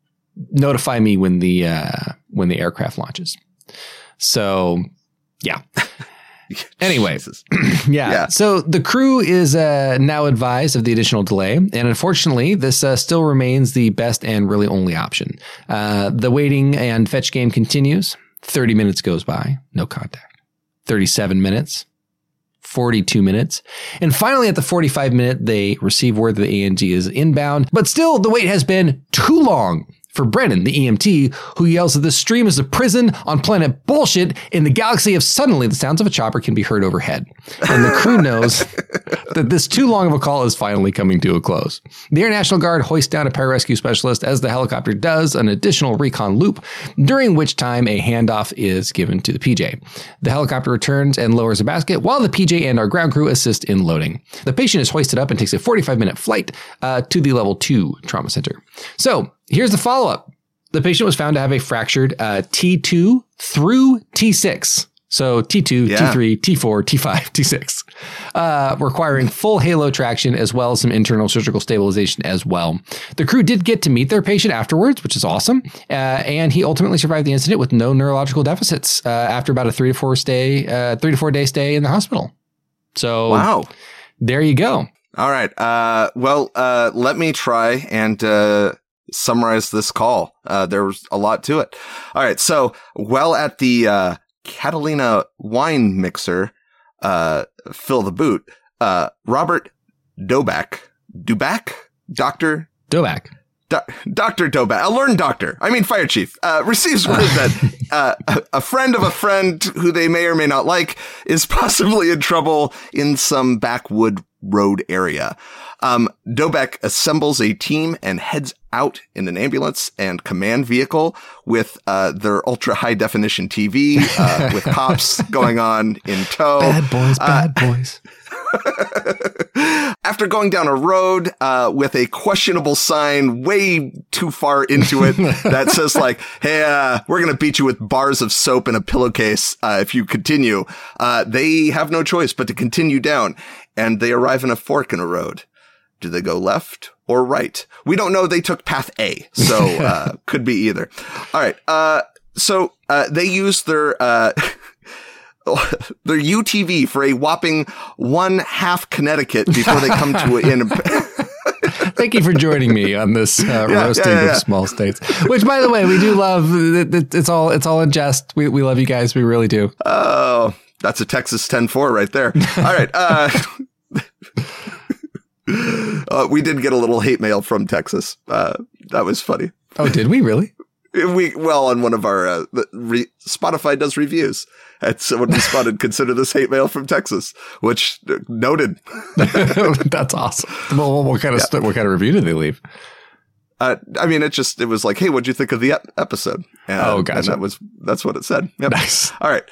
notify me when the uh, when the aircraft launches. So yeah. [laughs] [laughs] Anyway, Jesus. [clears throat] yeah. Yeah. So the crew is uh, now advised of the additional delay, and unfortunately, this uh, still remains the best and really only option. Uh, the waiting and fetch game continues. Thirty minutes goes by, no contact. Thirty-seven minutes. 42 minutes. And finally, at the 45 minute, they receive word that the ANG is inbound. But still, the wait has been too long for Brennan, the EMT, who yells that the stream is a prison on planet bullshit in the galaxy of suddenly the sounds of a chopper can be heard overhead. And the crew [laughs] knows that this too long of a call is finally coming to a close. The Air National Guard hoists down a pararescue specialist as the helicopter does an additional recon loop, during which time a handoff is given to the PJ. The helicopter returns and lowers a basket while the PJ and our ground crew assist in loading. The patient is hoisted up and takes a 45 minute flight uh, to the level 2 trauma center. So here's the follow up. The patient was found to have a fractured uh, T2 through T6. So T2, Yeah. T3, T4, T5, T6, uh, requiring full halo traction as well as some internal surgical stabilization as well. The crew did get to meet their patient afterwards, which is awesome, uh, and he ultimately survived the incident with no neurological deficits uh, after about a three to four stay, uh, three to four day stay in the hospital. So Wow. there you go. All right. Uh, well, uh, let me try and uh, summarize this call. Uh, there was a lot to it. All right. So, well, at the uh, Catalina wine mixer, uh, fill the boot. Uh, Robert Doback, Duback, Doctor Doback. Do- Dr. Dobat, a learned doctor, I mean fire chief, uh, receives word that [laughs] uh, a- a friend of a friend who they may or may not like is possibly in trouble in some backwood road area. Um, Doback assembles a team and heads out in an ambulance and command vehicle with uh, their ultra high definition TV uh, [laughs] with cops going on in tow. Bad boys, Uh, bad boys. [laughs] After going down a road uh, with a questionable sign way too far into it [laughs] that says like, "Hey, uh, we're gonna beat you with bars of soap and a pillowcase uh, if you continue," uh, they have no choice but to continue down, and they arrive in a fork in a road. Do they go left or right? We don't know. They took path A, so [laughs] uh, could be either. All right. Uh, so uh, they use their. Uh, [laughs] their UTV for a whopping one half Connecticut before they come to an in. [laughs] Thank you for joining me on this uh, Yeah, roasting yeah, yeah, yeah. of small states. Which, by the way, we do love. It, it- it's all it's all in jest. We, we love you guys. We really do. Oh, that's a Texas 10-4 right there. [laughs] All right. Uh, [laughs] uh, we did get a little hate mail from Texas. Uh, that was funny. Oh, did we really? We well on one of our uh, re- Spotify does reviews, and someone responded, [laughs] "Consider this hate mail from Texas," which uh, noted. That's awesome. Well, what kind of st- what kind of review did they leave? Uh, I mean, it just it was like, "Hey, what'd you think of the ep- episode?" And, Oh, and gotcha. that was that's what it said. Yep. Nice. All right.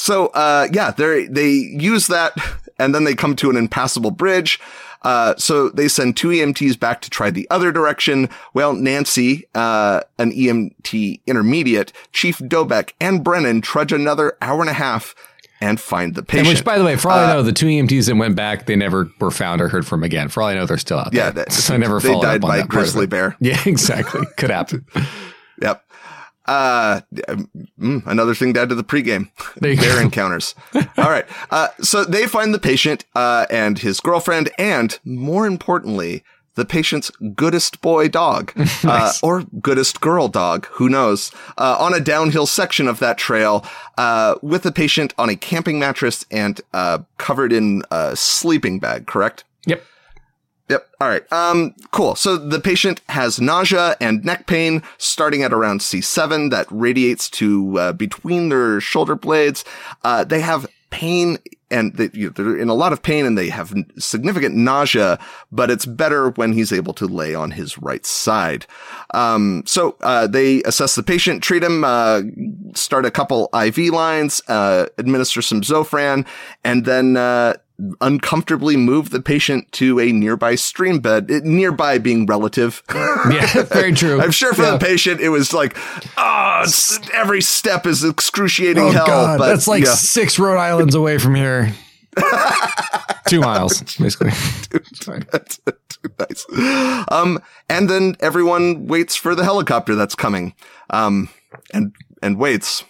So, uh, yeah, they they use that, and then they come to an impassable bridge. Uh, so they send two EMTs back to try the other direction. Well, Nancy, uh, an EMT intermediate, Chief Doback, and Brennan trudge another hour and a half and find the And patient. which, by the way, for all I Uh, know, the two EMTs that went back, they never were found or heard from again. For all I know, they're still out yeah, there. that, [laughs] so I never they died up on by that grizzly bear. [laughs] Yeah, exactly. Could happen. [laughs] Uh, mm, another thing to add to the pregame. [laughs] Bear encounters. All right. Uh, so they find the patient, uh, and his girlfriend, and more importantly, the patient's goodest boy dog [laughs] uh, or goodest girl dog, who knows, uh, on a downhill section of that trail uh, with the patient on a camping mattress and uh, covered in a sleeping bag, correct? Yep. Yep. All right. Um, cool. So the patient has nausea and neck pain starting at around C7 that radiates to uh, between their shoulder blades. Uh, they have pain and they, you know, they're in a lot of pain and they have significant nausea, but it's better when he's able to lay on his right side. Um, so, uh, they assess the patient, treat him, uh, start a couple IV lines, uh, administer some Zofran, and then, uh, uncomfortably move the patient to a nearby stream bed, it, nearby being relative. [laughs] yeah, very true. I'm sure for yeah. the patient, it was like, oh, every step is excruciating oh, hell. God, but, that's like yeah. six Rhode Islands away from here. [laughs] Two miles, basically. [laughs] that's nice. Um, and then everyone waits for the helicopter that's coming. Um, and, and waits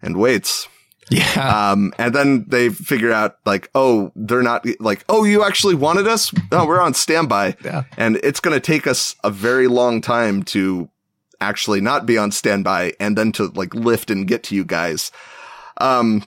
and waits yeah. Um, and then they figure out like, oh, they're not like, oh, you actually wanted us? No, we're on standby. Yeah. And it's going to take us a very long time to actually not be on standby and then to like lift and get to you guys. Um,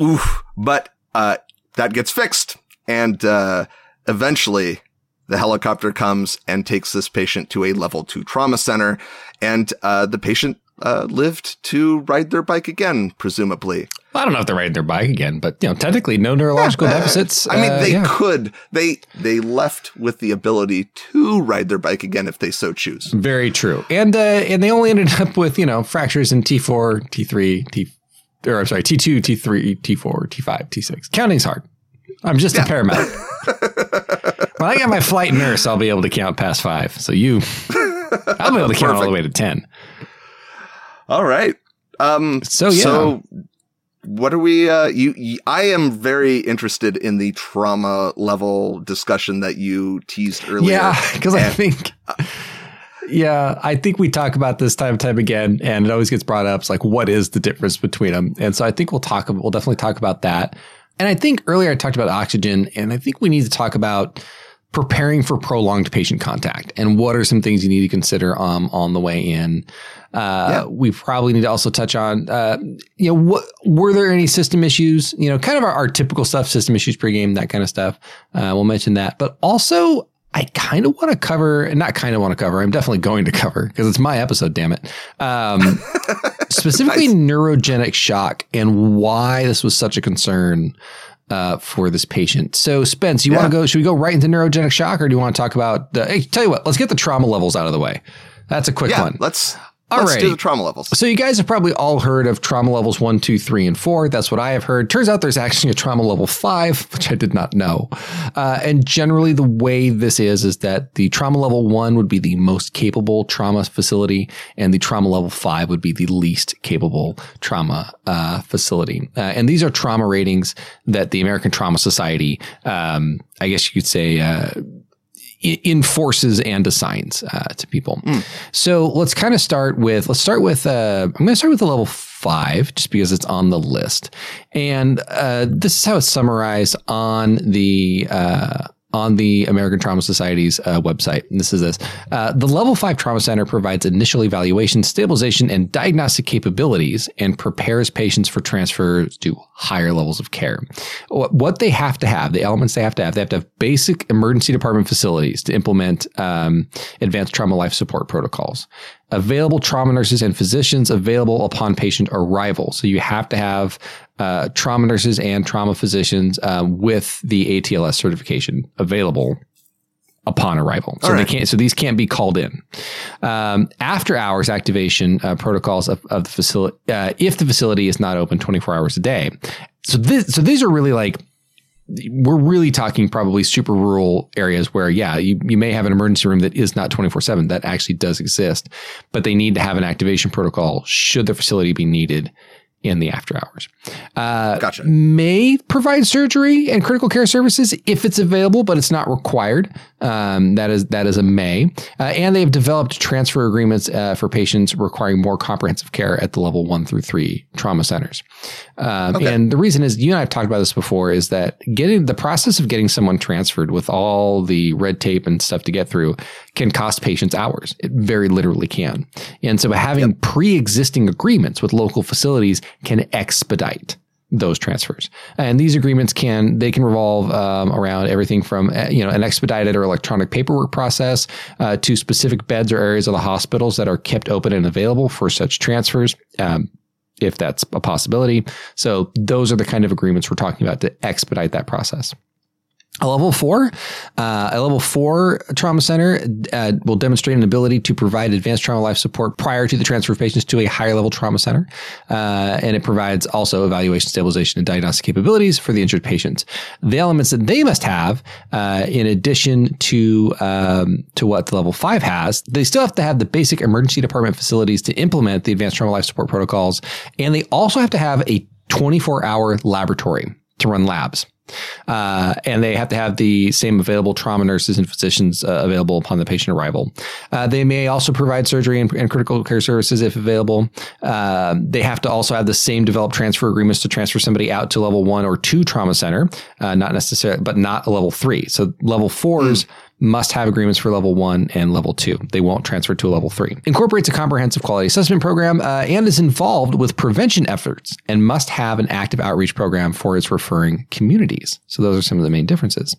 oof, but, uh, that gets fixed. And, uh, eventually the helicopter comes and takes this patient to a level two trauma center. And, uh, the patient uh, lived to ride their bike again, presumably. Well, I don't know if they're riding their bike again, but you know, technically, no neurological deficits. I mean, uh, they yeah. could. They they left with the ability to ride their bike again if they so choose. Very true, and uh, and they only ended [laughs] up with you know fractures in T four, T three, T or I'm sorry, T two, T three, T four, T five, T six. Counting's hard. I'm just yeah. a paramedic. [laughs] when I get my flight nurse, I'll be able to count past five. So you, [laughs] I'll be able to count all the way to ten. All right. Um, so yeah. So what are we? Uh, you, you, I am very interested in the trauma level discussion that you teased earlier. Yeah, [laughs] because I think. Yeah, I think we talk about this time and time again, and it always gets brought up. It's like, what is the difference between them? And so I think we'll talk. We'll definitely talk about that. And I think earlier I talked about oxygen, and I think we need to talk about preparing for prolonged patient contact and what are some things you need to consider um, on the way in. Uh, yeah. We probably need to also touch on, uh, you know, what were there any system issues? You know, kind of our, our typical stuff, system issues pregame, that kind of stuff. Uh, we'll mention that, but also I kind of want to cover, and not kind of want to cover. I'm definitely going to cover because it's my episode. Damn it! Um, [laughs] specifically, nice. neurogenic shock and why this was such a concern uh, for this patient. So, Spence, you yeah. want to go? Should we go right into neurogenic shock, or do you want to talk about? The, hey, tell you what, let's get the trauma levels out of the way. That's a quick yeah, one. Let's Let's right. do the trauma levels. So you guys have probably all heard of trauma levels one, two, three, and four. That's what I have heard. Turns out there's actually a trauma level five, [laughs] which I did not know. Uh, and generally, the way this is is that the trauma level one would be the most capable trauma facility, and the trauma level five would be the least capable trauma uh, facility. Uh, and these are trauma ratings that the American Trauma Society, um, I guess you could say uh, enforces and assigns uh, to people. Mm. So let's kind of start with let's start with uh, I'm going to start with the level five just because it's on the list, and uh, this is how it's summarized on the uh, on the American Trauma Society's uh, website. And this is this. Uh, the Level 5 Trauma Center provides initial evaluation, stabilization, and diagnostic capabilities and prepares patients for transfer to higher levels of care. What they have to have, the elements they have to have, they have to have basic emergency department facilities to implement um, advanced trauma life support protocols available trauma nurses and physicians available upon patient arrival. So you have to have uh, trauma nurses and trauma physicians uh, with the ATLS certification available upon arrival. So right. they can't. So these can't be called in. Um, after hours activation uh, protocols of, of the facility, uh, if the facility is not open 24 hours a day. So this, so these are really like we're really talking probably super rural areas where, yeah, you, you may have an emergency room that is not 24 7. That actually does exist, but they need to have an activation protocol should the facility be needed in the after hours. Uh, Gotcha. May provide surgery and critical care services if it's available, but it's not required. Um, that is that is a may. Uh, and they have developed transfer agreements uh, for patients requiring more comprehensive care at the level one through three trauma centers. Um, Okay. And the reason is you and I have talked about this before is that getting the process of getting someone transferred with all the red tape and stuff to get through can cost patients hours. It very literally can. And so having pre-existing agreements with local facilities can expedite those transfers. And these agreements can they can revolve um, around everything from uh, you know an expedited or electronic paperwork process uh, to specific beds or areas of the hospitals that are kept open and available for such transfers. Um, if that's a possibility. So those are the kind of agreements we're talking about to expedite that process. A level four, uh, a level four trauma center uh, will demonstrate an ability to provide advanced trauma life support prior to the transfer of patients to a higher level trauma center. Uh, and it provides also evaluation, stabilization, and diagnostic capabilities for the injured patients. The elements that they must have, uh, in addition to um, to what the level five has, they still have to have the basic emergency department facilities to implement the advanced trauma life support protocols, and they also have to have a 24 hour laboratory to run labs. Uh, and they have to have the same available trauma nurses and physicians uh, available upon the patient arrival. Uh, they may also provide surgery and, and critical care services if available. Uh, they have to also have the same developed transfer agreements to transfer somebody out to level one or two trauma center, uh, not necessarily, but not a level three. So level fours must have agreements for level one and level two. They won't transfer to a level three. Incorporates a comprehensive quality assessment program uh, and is involved with prevention efforts and must have an active outreach program for its referring communities. So those are some of the main differences.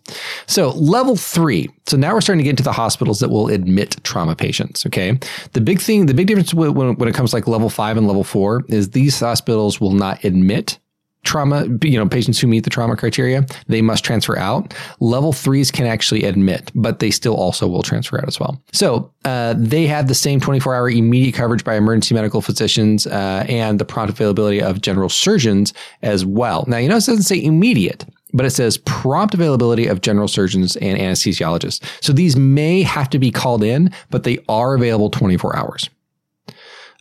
So level three. So now we're starting to get into the hospitals that will admit trauma patients. Okay. The big thing, the big difference when, when it comes to like level five and level four is these hospitals will not admit trauma, you know, patients who meet the trauma criteria, they must transfer out. Level threes can actually admit, but they still also will transfer out as well. So uh, they have the same 24 hour immediate coverage by emergency medical physicians uh, and the prompt availability of general surgeons as well. Now, you know, it doesn't say immediate. But it says prompt availability of general surgeons and anesthesiologists. So these may have to be called in, but they are available 24 hours.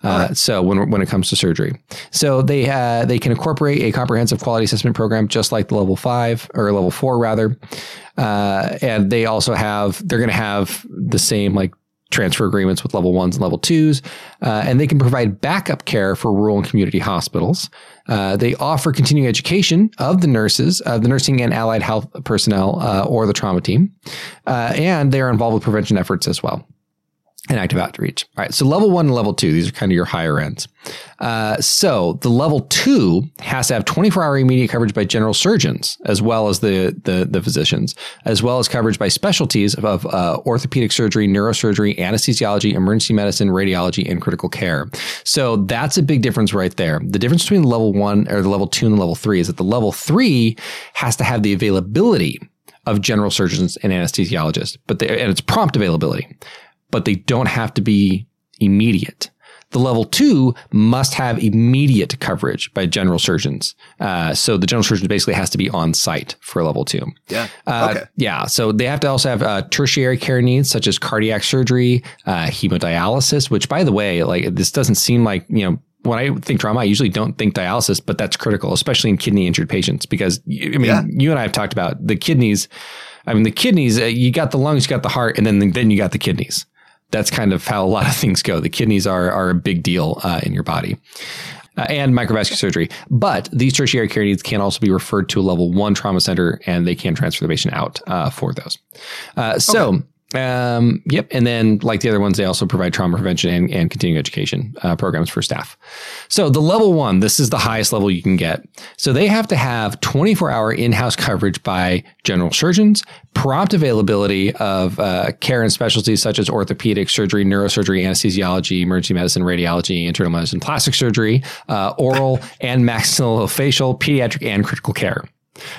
Uh, so when when it comes to surgery, so they uh, they can incorporate a comprehensive quality assessment program just like the level five or level four rather, uh, and they also have they're going to have the same like transfer agreements with level ones and level twos, uh, and they can provide backup care for rural and community hospitals. Uh, they offer continuing education of the nurses, of the nursing and allied health personnel, uh, or the trauma team, uh, and they are involved with prevention efforts as well and active outreach. All right. So level one and level two, these are kind of your higher ends. Uh, so the level two has to have 24 hour immediate coverage by general surgeons, as well as the, the, the physicians, as well as coverage by specialties of, of uh, orthopedic surgery, neurosurgery, anesthesiology, emergency medicine, radiology, and critical care. So that's a big difference right there. The difference between level one or the level two and the level three is that the level three has to have the availability of general surgeons and anesthesiologists, but and it's prompt availability but they don't have to be immediate. The level two must have immediate coverage by general surgeons. Uh, so the general surgeon basically has to be on site for level two. Yeah. Uh, okay. Yeah. So they have to also have uh, tertiary care needs such as cardiac surgery, uh, hemodialysis, which by the way, like this doesn't seem like, you know, when I think trauma, I usually don't think dialysis, but that's critical, especially in kidney injured patients, because I mean, Yeah. you and I have talked about the kidneys. I mean, the kidneys, uh, you got the lungs, you got the heart, and then, then you got the kidneys. That's kind of how a lot of [laughs] things go. The kidneys are, are a big deal uh, in your body. Uh, and microvascular surgery. But these tertiary care needs can also be referred to a level one trauma center and they can transfer the patient out uh, for those. Uh, so, um, yep. And then, like the other ones, they also provide trauma prevention and, and continuing education uh, programs for staff. So, the level one, this is the highest level you can get. So, they have to have 24 hour in house coverage by general surgeons, prompt availability of uh, care and specialties such as orthopedic surgery, neurosurgery, anesthesiology, emergency medicine, radiology, internal medicine, plastic surgery, uh, oral and [laughs] maxillofacial, pediatric, and critical care.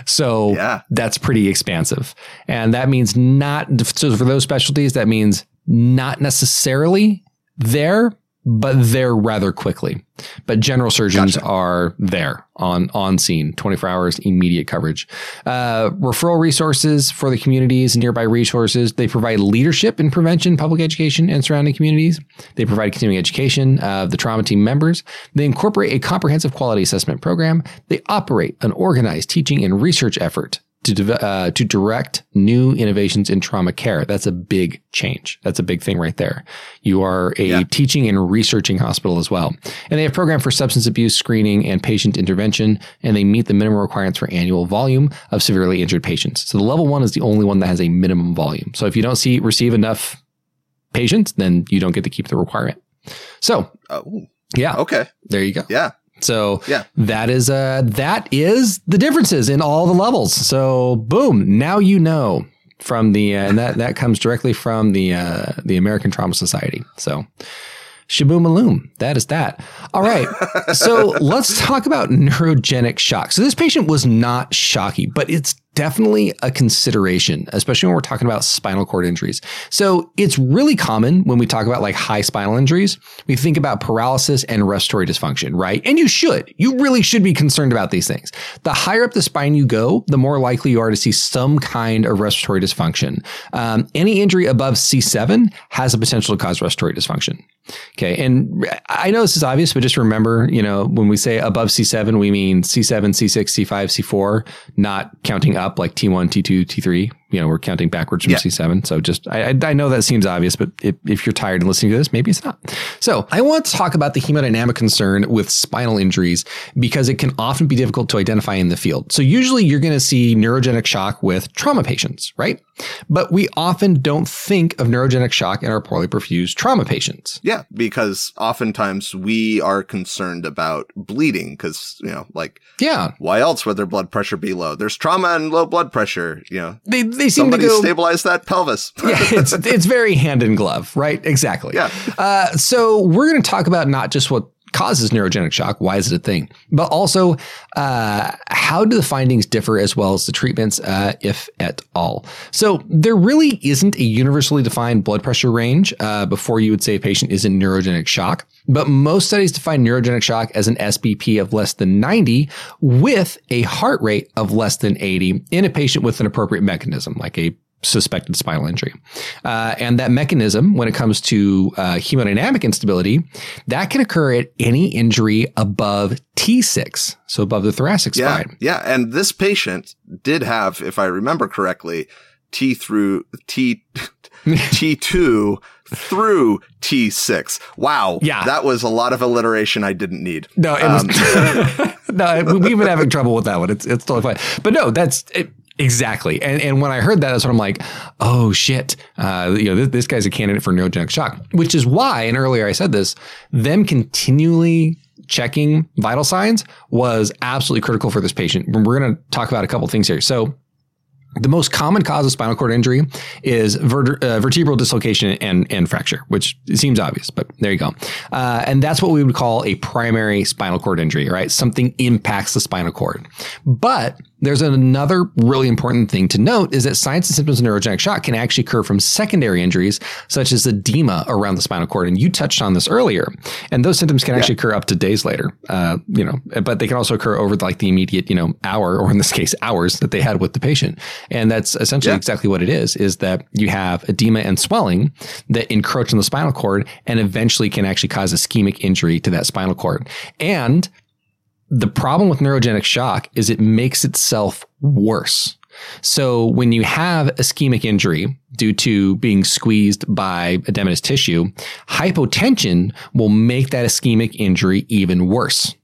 So Yeah. that's pretty expansive. And that means not, so for those specialties, that means not necessarily there, but they're rather quickly. But general surgeons gotcha. are there on on scene, 24 hours, immediate coverage. Uh, referral resources for the communities, nearby resources. They provide leadership in prevention, public education, and surrounding communities. They provide continuing education of the trauma team members. They incorporate a comprehensive quality assessment program. They operate an organized teaching and research effort to uh, to direct new innovations in trauma care. That's a big change. That's a big thing right there. You are a yeah. teaching and researching hospital as well, and they have a program for substance abuse screening and patient intervention, and they meet the minimum requirements for annual volume of severely injured patients. So the level one is the only one that has a minimum volume. So if you don't see receive enough patients, then you don't get to keep the requirement. So. Oh. Yeah. Okay. There you go. Yeah. So yeah, that is uh that is the differences in all the levels. So boom, now you know from the uh, and that that comes directly from the uh, the American Trauma Society. So Shaboom Aloom. That is that. All right. [laughs] so let's talk about neurogenic shock. So this patient was not shocky, but it's definitely a consideration, especially when we're talking about spinal cord injuries. So it's really common when we talk about like high spinal injuries, we think about paralysis and respiratory dysfunction, right? And you should. You really should be concerned about these things. The higher up the spine you go, the more likely you are to see some kind of respiratory dysfunction. Um, any injury above C7 has a potential to cause respiratory dysfunction. Okay. And I know this is obvious, but just remember, you know, when we say above C7, we mean C7, C6, C5, C4, not counting up like T1, T2, T3 you know, we're counting backwards from yeah. C7. So just, I, I know that seems obvious, but if, if you're tired and listening to this, maybe it's not. So I want to talk about the hemodynamic concern with spinal injuries because it can often be difficult to identify in the field. So usually you're going to see neurogenic shock with trauma patients, right? But we often don't think of neurogenic shock in our poorly perfused trauma patients. Yeah, because oftentimes we are concerned about bleeding because, you know, like, yeah, why else would their blood pressure be low? There's trauma and low blood pressure, you know. They, they seem Somebody to go stabilize that pelvis. [laughs] yeah, it's it's very hand in glove, right? Exactly. Yeah. Uh, so we're going to talk about not just what causes neurogenic shock, why is it a thing, but also uh, how do the findings differ as well as the treatments, uh, if at all. So there really isn't a universally defined blood pressure range uh, before you would say a patient is in neurogenic shock. But most studies define neurogenic shock as an SBP of less than 90 with a heart rate of less than 80 in a patient with an appropriate mechanism, like a suspected spinal injury. Uh, and that mechanism, when it comes to uh, hemodynamic instability, that can occur at any injury above T6, so above the thoracic yeah, spine. Yeah. And this patient did have, if I remember correctly, T through T. [laughs] T2 through T6. Wow. Yeah. That was a lot of alliteration I didn't need. No, it um, was, [laughs] no, we've been having trouble with that one. It's, it's totally fine. But no, that's, it, Exactly. And and when I heard that, that's when I'm like, oh shit, uh, you know, this, this guy's a candidate for neurogenic shock, which is why, and earlier I said this, them continually checking vital signs was absolutely critical for this patient. We're going to talk about a couple things here. So the most common cause of spinal cord injury is uh, vertebral dislocation and, and fracture, which seems obvious, but there you go. Uh, and that's what we would call a primary spinal cord injury, right? Something impacts the spinal cord. But there's another really important thing to note is that signs and symptoms of neurogenic shock can actually occur from secondary injuries, such as edema around the spinal cord. And you touched on this earlier. And those symptoms can yeah. actually occur up to days later, uh, you know, but they can also occur over like the immediate, you know, hour, or in this case, hours that they had with the patient. And that's essentially yeah. exactly what it is, is that you have edema and swelling that encroach on the spinal cord and eventually can actually cause ischemic injury to that spinal cord. And the problem with neurogenic shock is it makes itself worse. So when you have ischemic injury due to being squeezed by edematous tissue, hypotension will make that ischemic injury even worse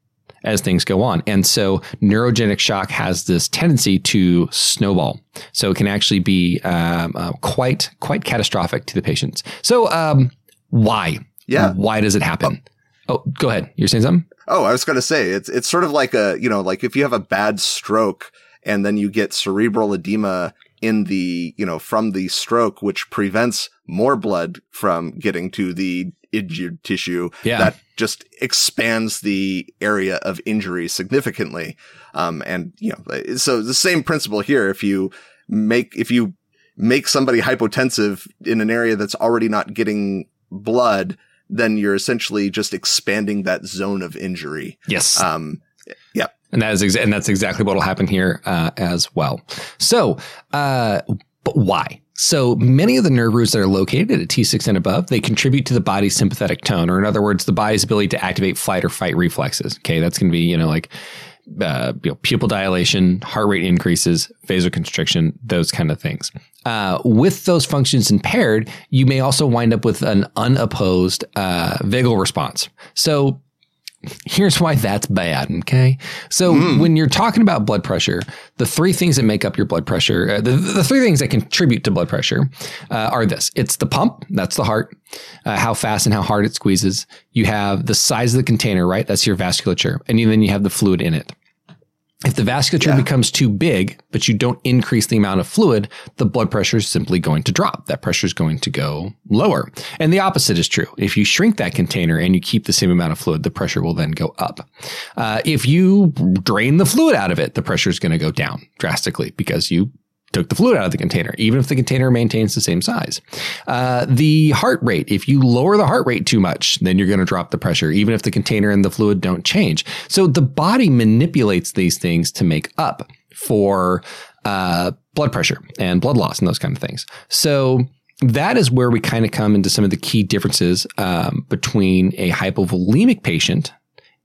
as things go on. And so neurogenic shock has this tendency to snowball. So it can actually be um, uh, quite, quite catastrophic to the patients. So um, why? Yeah. Why does it happen? Oh, go ahead. You're saying something? Oh, I was going to say it's it's sort of like a you know like if you have a bad stroke and then you get cerebral edema in the you know from the stroke, which prevents more blood from getting to the injured tissue. Yeah. That just expands the area of injury significantly. Um, and you know, so the same principle here. If you make if you make somebody hypotensive in an area that's already not getting blood then you're essentially just expanding that zone of injury. Yes. Um, yeah. And that is exa- and that's exactly what will happen here uh, as well. So, uh, but why? So many of the nerve roots that are located at T6 and above, they contribute to the body's sympathetic tone, or in other words, the body's ability to activate flight or fight reflexes. Okay, that's going to be you know like uh, you know, pupil dilation, heart rate increases, vasoconstriction, those kind of things. Uh, with those functions impaired, you may also wind up with an unopposed uh, vagal response. So here's why that's bad. Okay. So mm. when you're talking about blood pressure, the three things that make up your blood pressure, uh, the, the three things that contribute to blood pressure uh, are this it's the pump, that's the heart, uh, how fast and how hard it squeezes. You have the size of the container, right? That's your vasculature. And then you have the fluid in it. If the vasculature yeah. becomes too big, but you don't increase the amount of fluid, the blood pressure is simply going to drop. That pressure is going to go lower. And the opposite is true. If you shrink that container and you keep the same amount of fluid, the pressure will then go up. Uh, if you drain the fluid out of it, the pressure is going to go down drastically because you took the fluid out of the container, even if the container maintains the same size. Uh, the heart rate, if you lower the heart rate too much, then you're going to drop the pressure, even if the container and the fluid don't change. So the body manipulates these things to make up for uh, blood pressure and blood loss and those kind of things. So that is where we kind of come into some of the key differences um, between a hypovolemic patient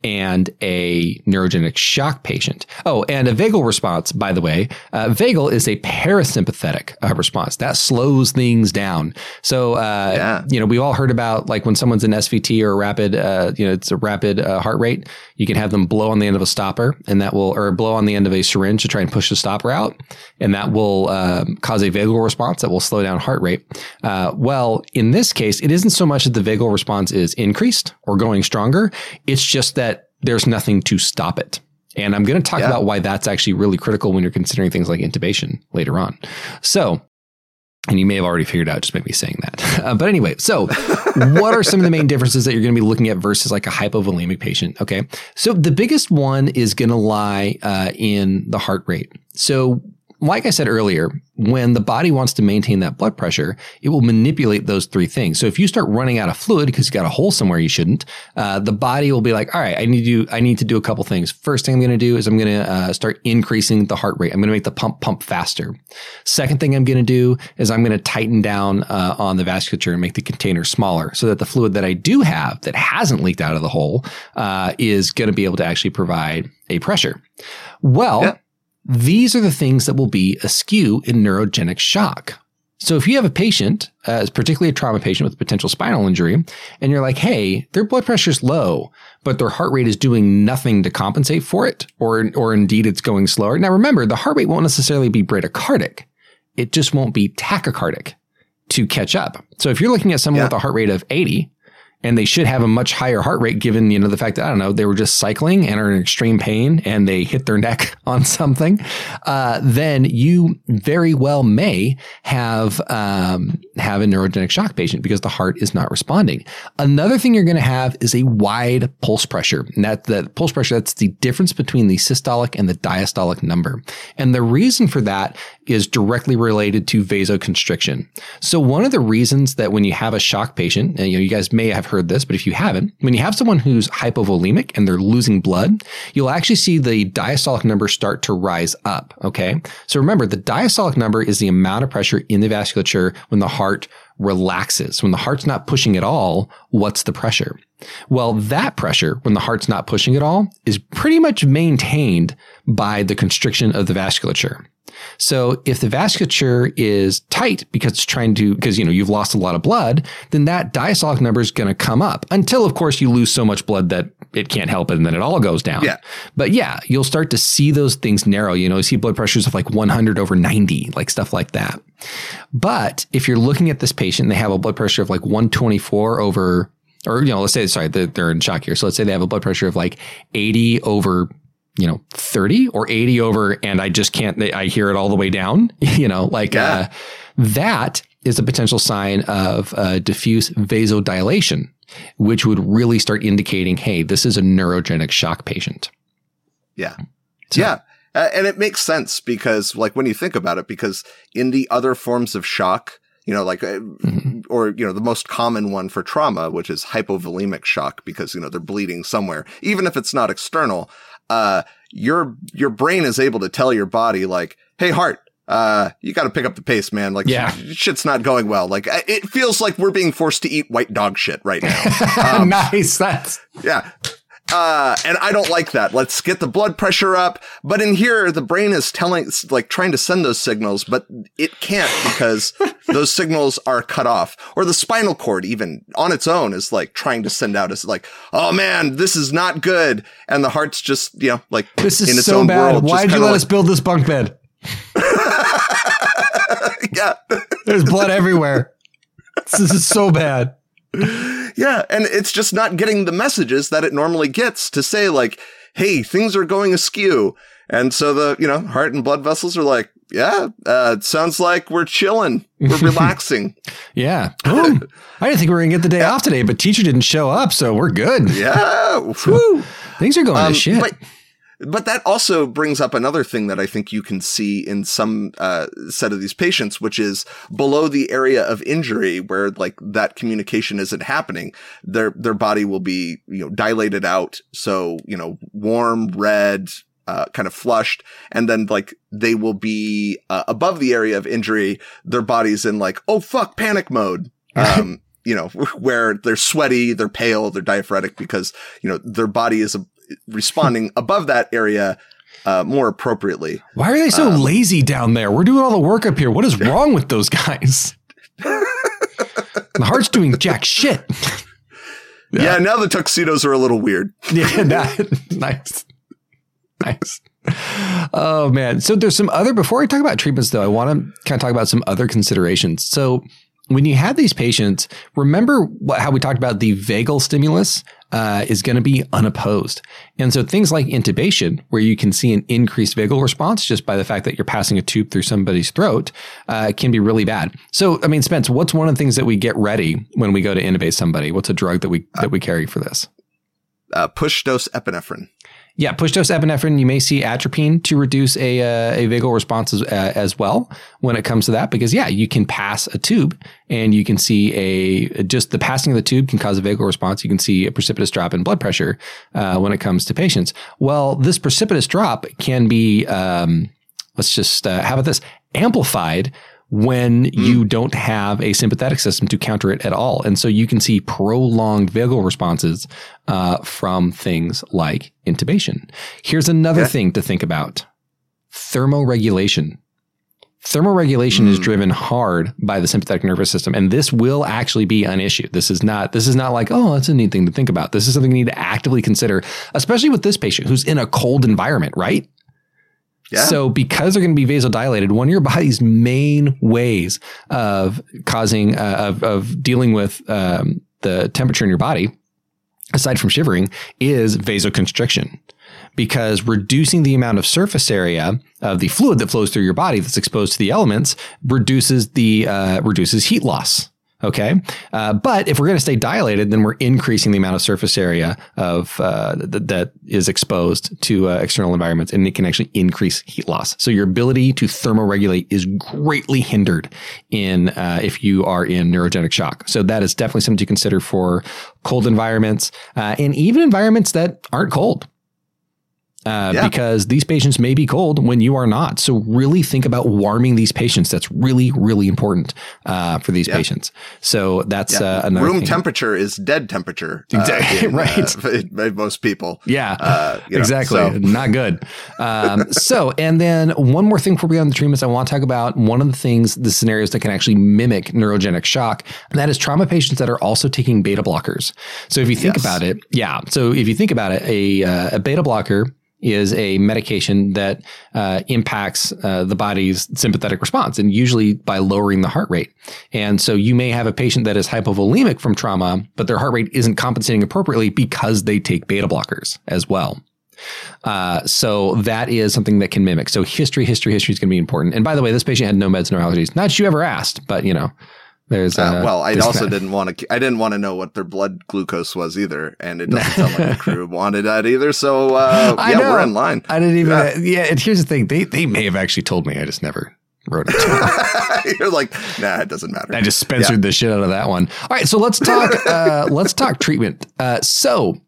and a neurogenic shock patient. Oh, and a vagal response, by the way. Uh, vagal is a parasympathetic uh, response that slows things down. So, uh, yeah. you know, we've all heard about like when someone's in SVT or rapid, uh, you know, it's a rapid uh, heart rate. You can have them blow on the end of a stopper, and that will, or blow on the end of a syringe to try and push the stopper out, and that will um, cause a vagal response that will slow down heart rate. Uh, well, in this case, it isn't so much that the vagal response is increased or going stronger. It's just that there's nothing to stop it. And I'm going to talk yeah. about why that's actually really critical when you're considering things like intubation later on. So, and you may have already figured out just by me saying that. [laughs] Uh, but anyway, so [laughs] what are some of the main differences that you're going to be looking at versus like a hypovolemic patient? Okay. So the biggest one is going to lie uh, in the heart rate. So like I said earlier, when the body wants to maintain that blood pressure, it will manipulate those three things. So if you start running out of fluid because you got a hole somewhere you shouldn't, uh, the body will be like, all right, I need to, I need to do a couple things. First thing I'm going to do is I'm going to uh, start increasing the heart rate. I'm going to make the pump pump faster. Second thing I'm going to do is I'm going to tighten down uh, on the vasculature and make the container smaller so that the fluid that I do have that hasn't leaked out of the hole uh, is going to be able to actually provide a pressure. Well. Yeah these are the things that will be askew in neurogenic shock. So if you have a patient, uh, particularly a trauma patient with potential spinal injury, and you're like, hey, their blood pressure is low, but their heart rate is doing nothing to compensate for it, or, or indeed it's going slower. Now remember, the heart rate won't necessarily be bradycardic. It just won't be tachycardic to catch up. So if you're looking at someone yeah. with a heart rate of 80, and they should have a much higher heart rate given you know the fact that I don't know they were just cycling and are in extreme pain and they hit their neck [laughs] on something, uh, then you very well may have um, have a neurogenic shock patient because the heart is not responding. Another thing you're going to have is a wide pulse pressure. And that the pulse pressure that's the difference between the systolic and the diastolic number, and the reason for that is directly related to vasoconstriction. So one of the reasons that when you have a shock patient, and you know you guys may have heard this, but if you haven't, when you have someone who's hypovolemic and they're losing blood, you'll actually see the diastolic number start to rise up. Okay. So remember, the diastolic number is the amount of pressure in the vasculature when the heart relaxes. When the heart's not pushing at all, what's the pressure? Well, that pressure, when the heart's not pushing at all, is pretty much maintained by the constriction of the vasculature. So if the vasculature is tight because it's trying to, because, you know, you've lost a lot of blood, then that diastolic number is going to come up until, of course, you lose so much blood that it can't help it and then it all goes down. Yeah. But yeah, you'll start to see those things narrow. You know, you see blood pressures of like 100 over 90, like stuff like that. But if you're looking at this patient, they have a blood pressure of like 124 over or you know, let's say sorry, they're in shock here. So let's say they have a blood pressure of like 80 over you know 30 or 80 over and i just can't i hear it all the way down [laughs] you know like yeah. uh, that is a potential sign of uh, diffuse vasodilation which would really start indicating hey this is a neurogenic shock patient yeah so, yeah uh, and it makes sense because like when you think about it because in the other forms of shock you know, like, uh, mm-hmm. or, you know, the most common one for trauma, which is hypovolemic shock because, you know, they're bleeding somewhere, even if it's not external, uh, your, your brain is able to tell your body like, Hey, heart, uh, you got to pick up the pace, man. Like, yeah. shit's not going well. Like, it feels like we're being forced to eat white dog shit right now. [laughs] Um, nice. That's yeah. Uh, and I don't like that. Let's get the blood pressure up. But in here, the brain is telling, like trying to send those signals, but it can't because [laughs] those signals are cut off. Or the spinal cord, even on its own, is like trying to send out. is like, oh man, this is not good. And the heart's just, you know, like this is so bad. Why did you let like, us build this bunk bed? [laughs] yeah, there's blood everywhere. This is so bad. [laughs] Yeah, and it's just not getting the messages that it normally gets to say like, "Hey, things are going askew." And so the, you know, heart and blood vessels are like, yeah, uh, it sounds like we're chilling. We're [laughs] relaxing. yeah. [laughs] I didn't think we were going to get the day yeah. off today, but teacher didn't show up, so we're good. Yeah. [laughs] Woo. Things are going um, to shit. But, but that also brings up another thing that I think you can see in some uh, set of these patients, which is below the area of injury where like that communication isn't happening. Their their body will be you know dilated out, so you know warm, red, uh, kind of flushed, and then like they will be uh, above the area of injury. Their body's in like oh fuck panic mode. [laughs] Um, you know, [laughs] where they're sweaty, they're pale, they're diaphoretic because, you know, their body is responding above that area uh, more appropriately. Why are they so um, lazy down there? We're doing all the work up here. What is [laughs] wrong with those guys? the heart's doing jack shit. yeah. yeah. now the tuxedos are a little weird. [laughs] yeah, nice. Nice. Oh man. So there's some other before I talk about treatments though, I want to kind of talk about some other considerations. So when you have these patients, remember what, how we talked about the vagal stimulus uh, is going to be unopposed. And so things like intubation, where you can see an increased vagal response just by the fact that you're passing a tube through somebody's throat, uh, can be really bad. So, I mean, Spence, what's one of the things that we get ready when we go to intubate somebody? What's a drug that we that we carry for this? Uh, push dose epinephrine. Yeah, push dose epinephrine. You may see atropine to reduce a uh, a vagal response as, uh, as, well when it comes to that, because yeah, you can pass a tube and you can see a just the passing of the tube can cause a vagal response. You can see a precipitous drop in blood pressure uh, when it comes to patients. Well, this precipitous drop can be um, let's just uh, how about this amplified when mm. you don't have a sympathetic system to counter it at all. And so you can see prolonged vagal responses uh, from things like intubation. Here's another yeah. thing to think about thermoregulation. Thermoregulation mm. is driven hard by the sympathetic nervous system, and this will actually be an issue. This is not this is not like oh that's a neat thing to think about. This is something you need to actively consider, especially with this patient who's in a cold environment, right? Yeah. So because they're going to be vasodilated, one of your body's main ways of causing uh, of of dealing with um, the temperature in your body, aside from shivering, is vasoconstriction. Because reducing the amount of surface area of the fluid that flows through your body that's exposed to the elements reduces the uh, reduces heat loss. Okay. Uh, but if we're going to stay dilated, then we're increasing the amount of surface area of uh, th- that is exposed to uh, external environments, and it can actually increase heat loss. So your ability to thermoregulate is greatly hindered in uh, if you are in neurogenic shock. So that is definitely something to consider for cold environments uh, and even environments that aren't cold uh, yeah. because these patients may be cold when you are not. So really think about warming these patients. That's really, really important uh, for these yeah. patients. So that's yeah. uh, another room thing. temperature is dead temperature. [laughs] Uh, exactly [laughs] right. by most people. Yeah, uh, know, exactly. So. Not good. Um, [laughs] so and then one more thing before we get on the treatments, I want to talk about one of the things, the scenarios that can actually mimic neurogenic shock, and that is trauma patients that are also taking beta blockers. So if you think yes. about it, yeah. So if you think about it, a, uh, a beta blocker is a medication that uh, impacts uh, the body's sympathetic response, and usually by lowering the heart rate. And so you may have a patient that is hypovolemic from trauma, but their heart rate isn't compensating appropriately because they take beta blockers as well. Uh, so that is something that can mimic. So history, history, history is going to be important. And by the way, this patient had no meds, no allergies. Not that you ever asked, but you know, there's uh, uh, well, I also didn't want to. I didn't want to know what their blood glucose was either, and it doesn't sound like the [laughs] crew wanted that either. So uh, [laughs] yeah, we're in line. I didn't even. Yeah. yeah, and here's the thing: they they may have actually told me. I just never wrote it. [laughs] You're like, nah, it doesn't matter. I just spencered the shit out of that one. All right, so let's talk. Uh, let's talk treatment. Uh, so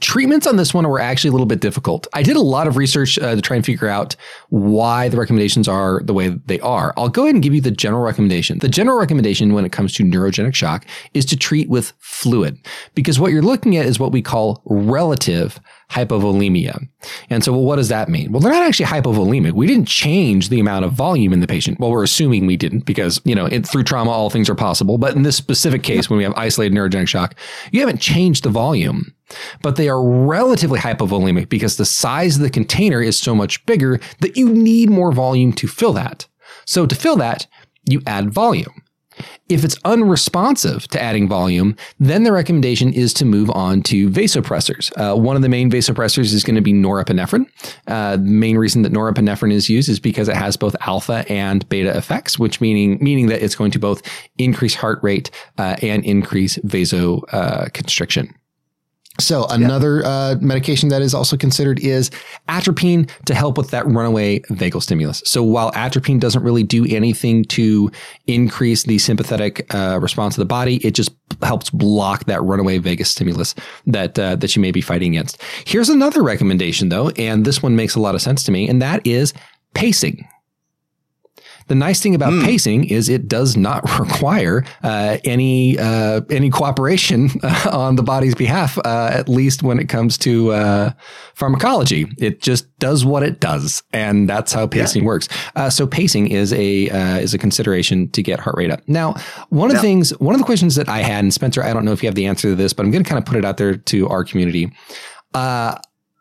treatments on this one were actually a little bit difficult. I did a lot of research uh, to try and figure out why the recommendations are the way they are. I'll go ahead and give you the general recommendation. The general recommendation when it comes to neurogenic shock is to treat with fluid because what you're looking at is what we call relative hypovolemia. And so, well, what does that mean? Well, they're not actually hypovolemic. We didn't change the amount of volume in the patient. Well, we're assuming we didn't because, you know, it, through trauma, all things are possible. But in this specific case, when we have isolated neurogenic shock, you haven't changed the volume, but they are relatively hypovolemic because the size of the container is so much bigger that you need more volume to fill that. So to fill that, you add volume. If it's unresponsive to adding volume, then the recommendation is to move on to vasopressors. Uh, one of the main vasopressors is going to be norepinephrine. Uh, the main reason that norepinephrine is used is because it has both alpha and beta effects, which meaning meaning that it's going to both increase heart rate uh, and increase vasoconstriction. So another yeah. uh, medication that is also considered is atropine to help with that runaway vagal stimulus. So while atropine doesn't really do anything to increase the sympathetic uh, response of the body, it just helps block that runaway vagus stimulus that uh, that you may be fighting against. Here's another recommendation though, and this one makes a lot of sense to me, and that is pacing. The nice thing about mm. pacing is it does not [laughs] require uh, any uh, any cooperation uh, [laughs] on the body's behalf, uh, at least when it comes to uh, pharmacology. It just does what it does, and that's how pacing yeah. works. Uh, so pacing is a is a consideration to get heart rate up. Now, one of the things, one of the questions that I had, and Spencer, I don't know if you have the answer to this, but I'm going to kind of put it out there to our community.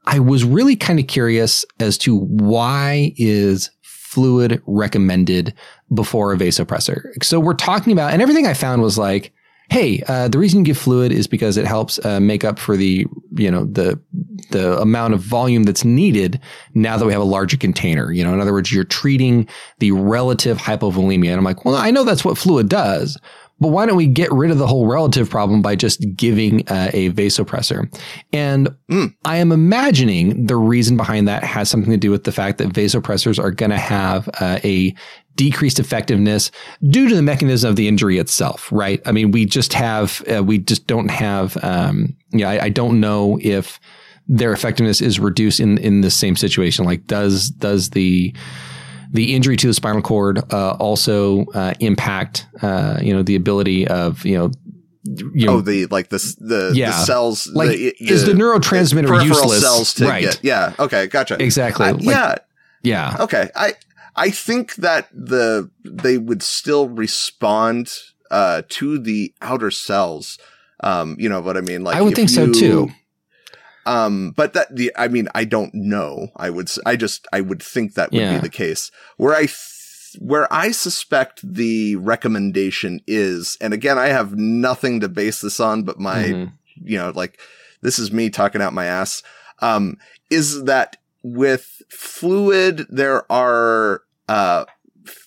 I was really kind of curious as to why is fluid recommended before a vasopressor. So we're talking about, and everything I found was like, hey, uh, the reason you give fluid is because it helps uh, make up for the you know the the amount of volume that's needed now that we have a larger container. You know, in other words, you're treating the relative hypovolemia, and I'm like, well, I know that's what fluid does, but why don't we get rid of the whole relative problem by just giving uh, a vasopressor? And mm. I am imagining the reason behind that has something to do with the fact that vasopressors are going to have uh, a decreased effectiveness due to the mechanism of the injury itself, right? I mean, we just have, uh, we just don't have, um, yeah, I, I don't know if their effectiveness is reduced in, in the same situation. Like, does, does the, the injury to the spinal cord uh, also uh, impact uh, you know the ability of you know you know, oh, the like the the, yeah. the cells. Like, the, is the neurotransmitter the useless? Cells to right. Get, yeah. Okay. Gotcha. Exactly. like, yeah. Yeah. Okay. I I think that the they would still respond uh, to the outer cells. Um, you know what I mean? Like I would think you, so too. Um, but that the, I mean, I don't know. I would, I just, I would think that would yeah. be the case. Where I, th- where I suspect the recommendation is, and again, I have nothing to base this on, but my, mm-hmm. you know, like this is me talking out my ass. Um, is that with fluid, there are, uh,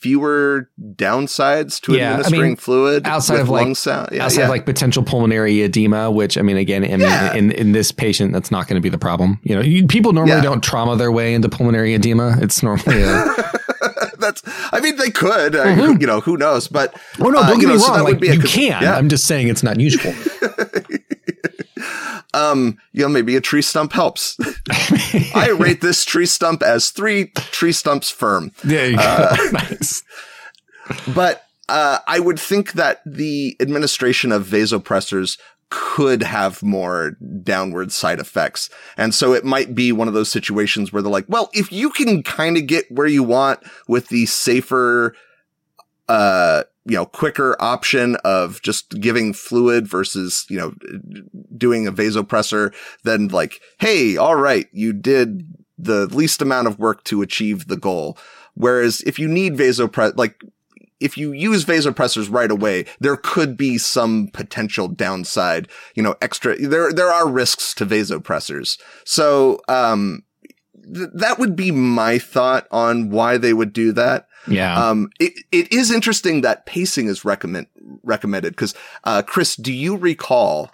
fewer downsides to yeah, administering I mean, fluid outside of like sound. Yeah, outside yeah. of like potential pulmonary edema, which I mean, again, I mean, yeah. in, in this patient, that's not going to be the problem. You know, you, people normally don't trauma their way into pulmonary edema. It's normally a, [laughs] that's. I mean, they could. Mm-hmm. you know, who knows? But oh no, don't uh, get me know, wrong. So like, you can. I'm just saying it's not usual. [laughs] um, you know, maybe a tree stump helps. [laughs] I rate this tree stump as three tree stumps firm. There you go. Uh, [laughs] nice. But uh, I would think that the administration of vasopressors could have more downward side effects. And so it might be one of those situations where they're like, well, if you can kind of get where you want with the safer, uh, you know, quicker option of just giving fluid versus, you know, doing a vasopressor, then like, hey, all right, you did the least amount of work to achieve the goal. Whereas if you need vasopress, like, if you use vasopressors right away, there could be some potential downside, you know, extra, there, there are risks to vasopressors. So, um, th- that would be my thought on why they would do that. Yeah. Um, it, it is interesting that pacing is recommend, recommended because, uh, Chris, do you recall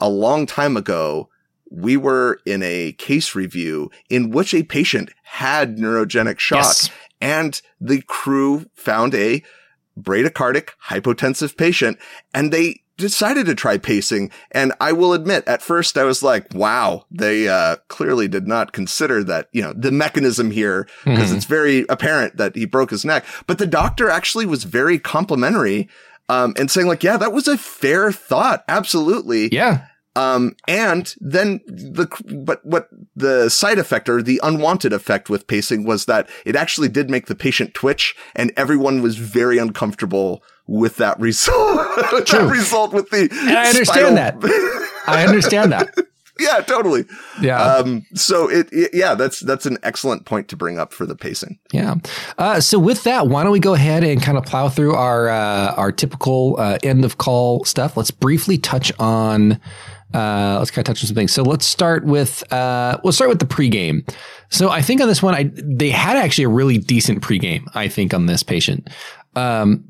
a long time ago, we were in a case review in which a patient had neurogenic shock. Yes. and the crew found a bradycardic hypotensive patient and they decided to try pacing. And I will admit, at first I was like, wow, they uh, clearly did not consider that, you know, the mechanism here, because mm-hmm. it's very apparent that he broke his neck. But the doctor actually was very complimentary um, and saying, like, yeah, that was a fair thought. Absolutely. Yeah. Um, and then the, but what the side effect or the unwanted effect with pacing was that it actually did make the patient twitch and everyone was very uncomfortable with that result. [laughs] True. that result with the. And I understand that. I understand that. [laughs] yeah, totally. Yeah. Um, so it, it, yeah, that's that's an excellent point to bring up for the pacing. Yeah. Uh, so with that, why don't we go ahead and kind of plow through our uh, our typical uh, end of call stuff? Let's briefly touch on uh, let's kind of touch on some things. So let's start with uh, we'll start with the pregame. So I think on this one, I they had actually a really decent pregame. I think on this patient. Um,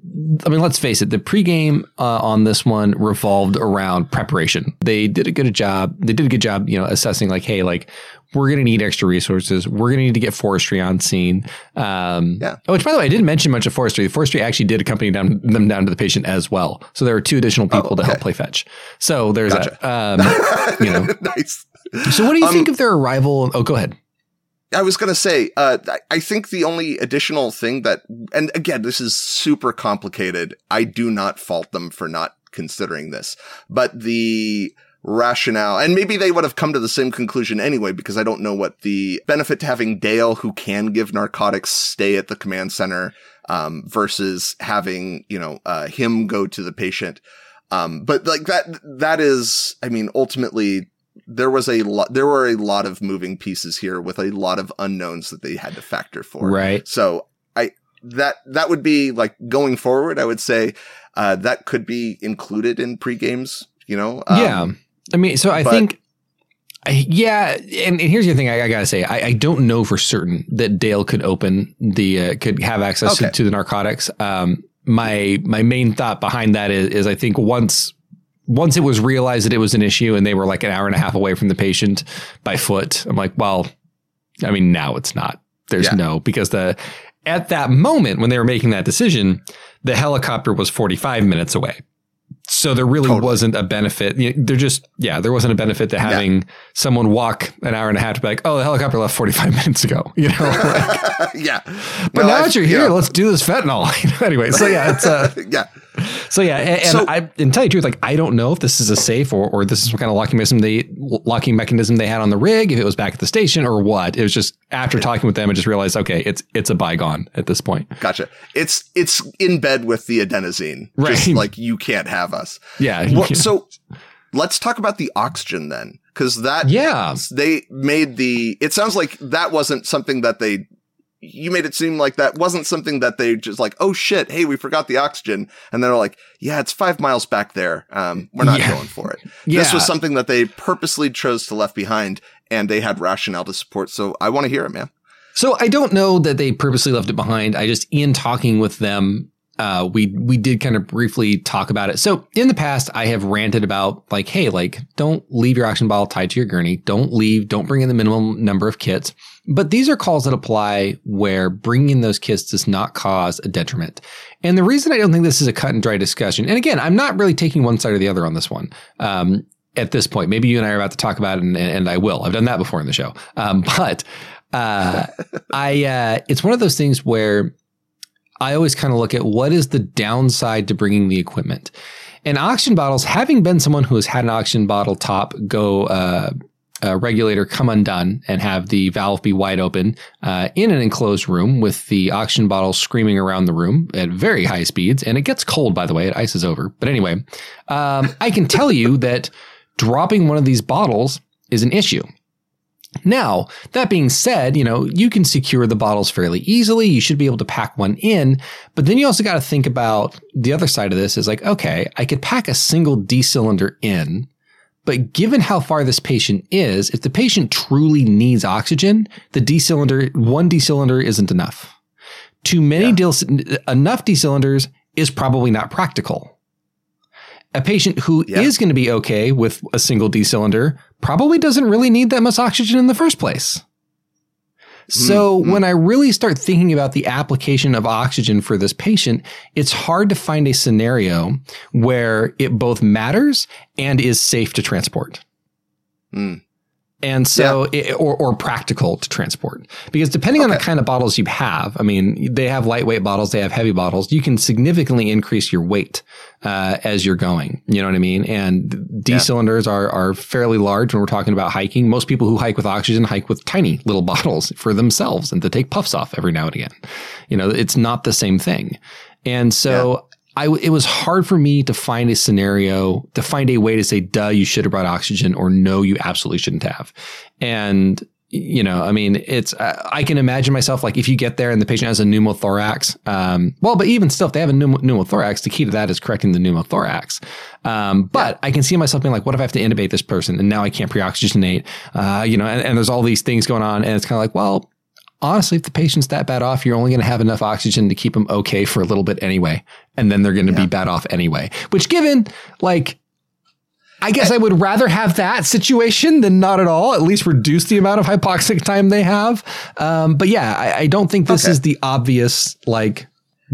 I mean, let's face it, the pregame uh, on this one revolved around preparation. They did a good job. They did a good job, you know, assessing like, hey, like we're going to need extra resources. We're going to need to get forestry on scene. Um, yeah. Which, by the way, I didn't mention much of forestry. The forestry actually did accompany down, them down to the patient as well. So there were two additional people oh, okay. to help play fetch. So there's gotcha. that. Um, you know, [laughs] nice. So what do you um, think of their arrival? Oh, go ahead. I was going to say, uh, I think the only additional thing that, and again, this is super complicated. I do not fault them for not considering this, but the rationale, and maybe they would have come to the same conclusion anyway, because I don't know what the benefit to having Dale, who can give narcotics, stay at the command center, um, versus having, you know, uh, him go to the patient. Um, but like that, that is, I mean, ultimately there was a lot there were a lot of moving pieces here with a lot of unknowns that they had to factor for right so i that that would be like going forward i would say uh, that could be included in pre-games you know um, yeah i mean so i but, think yeah, and, and, here's the thing I, I gotta say: I, I, don't know for certain that Dale could open the uh, could have access okay. to, to, the narcotics. Um, my my main thought behind that is, is I think once once it was realized that it was an issue and they were like an hour and a half away from the patient by foot, I'm like, well, I mean, now it's not. There's yeah. no because the at that moment when they were making that decision, the helicopter was 45 minutes away. So there really totally. wasn't a benefit. There just, yeah, there wasn't a benefit to having yeah. someone walk an hour and a half to be like, oh, the helicopter left 45 [laughs] minutes ago, you know? Like, [laughs] yeah. But no, now that you're here, let's do this fentanyl. [laughs] anyway, so yeah, it's, uh, yeah. [laughs] So yeah, and, so, I, and tell you the truth, like I don't know if this is a safe or, or this is what kind of locking mechanism they locking mechanism they had on the rig, if it was back at the station or what. It was just after talking with them, I just realized, okay, it's it's a bygone at this point. Gotcha. It's it's in bed with the adenosine, right? Just [laughs] like you can't have us. Yeah. Well, so let's talk about the oxygen then, because that yeah they made the. It sounds like that wasn't something that they you made it seem like that wasn't something that they just like, oh shit, hey, we forgot the oxygen. And they're like, yeah, it's five miles back there. Um, we're not yeah. going for it. [laughs] yeah. This was something that they purposely chose to left behind and they had rationale to support. So I want to hear it, man. So I don't know that they purposely left it behind. I just, in talking with them, uh, we we did kind of briefly talk about it. So in the past, I have ranted about like, hey, like, don't leave your oxygen bottle tied to your gurney. Don't leave. Don't bring in the minimum number of kits. But these are calls that apply where bringing in those kits does not cause a detriment. And the reason I don't think this is a cut and dry discussion, and again, I'm not really taking one side or the other on this one. Um, at this point, maybe you and I are about to talk about it, and, and I will. I've done that before in the show. Um, but uh, [laughs] I, uh, it's one of those things where I always kind of look at what is the downside to bringing the equipment. And oxygen bottles, having been someone who has had an oxygen bottle top go uh, regulator come undone and have the valve be wide open uh, in an enclosed room with the oxygen bottle screaming around the room at very high speeds. And it gets cold, by the way, it ices over. But anyway, um, I can tell you that dropping one of these bottles is an issue. Now, that being said, you know, you can secure the bottles fairly easily. You should be able to pack one in, but then you also got to think about the other side of this is like, okay, I could pack a single D cylinder in, but given how far this patient is, if the patient truly needs oxygen, the D cylinder, one D cylinder isn't enough. Too many yeah. D, enough D cylinders is probably not practical a patient who yeah. is going to be okay with a single D cylinder probably doesn't really need that much oxygen in the first place. So mm-hmm. when I really start thinking about the application of oxygen for this patient, it's hard to find a scenario where it both matters and is safe to transport. Mm. And so, yeah. it, or, or practical to transport. Because depending okay. on the kind of bottles you have, I mean, they have lightweight bottles, they have heavy bottles, you can significantly increase your weight uh, as you're going. You know what I mean? And D yeah. cylinders are, are fairly large when we're talking about hiking. Most people who hike with oxygen hike with tiny little [laughs] bottles for themselves and to take puffs off every now and again. You know, it's not the same thing. And so I, it was hard for me to find a scenario, to find a way to say, duh, you should have brought oxygen or no, you absolutely shouldn't have. And, you know, I mean, it's, I can imagine myself like if you get there and the patient has a pneumothorax, um, well, but even still, if they have a pneumothorax, the key to that is correcting the pneumothorax. Um, but yeah. I can see myself being like, what if I have to intubate this person and now I can't pre-oxygenate, uh, you know, and, and there's all these things going on. And it's kind of like, well, honestly, if the patient's that bad off, you're only going to have enough oxygen to keep them okay for a little bit anyway. And then they're going to yeah. be bad off anyway, which given like, I guess I, I would rather have that situation than not at all. At least reduce the amount of hypoxic time they have. Um, but yeah, I, I, don't think this okay. is the obvious like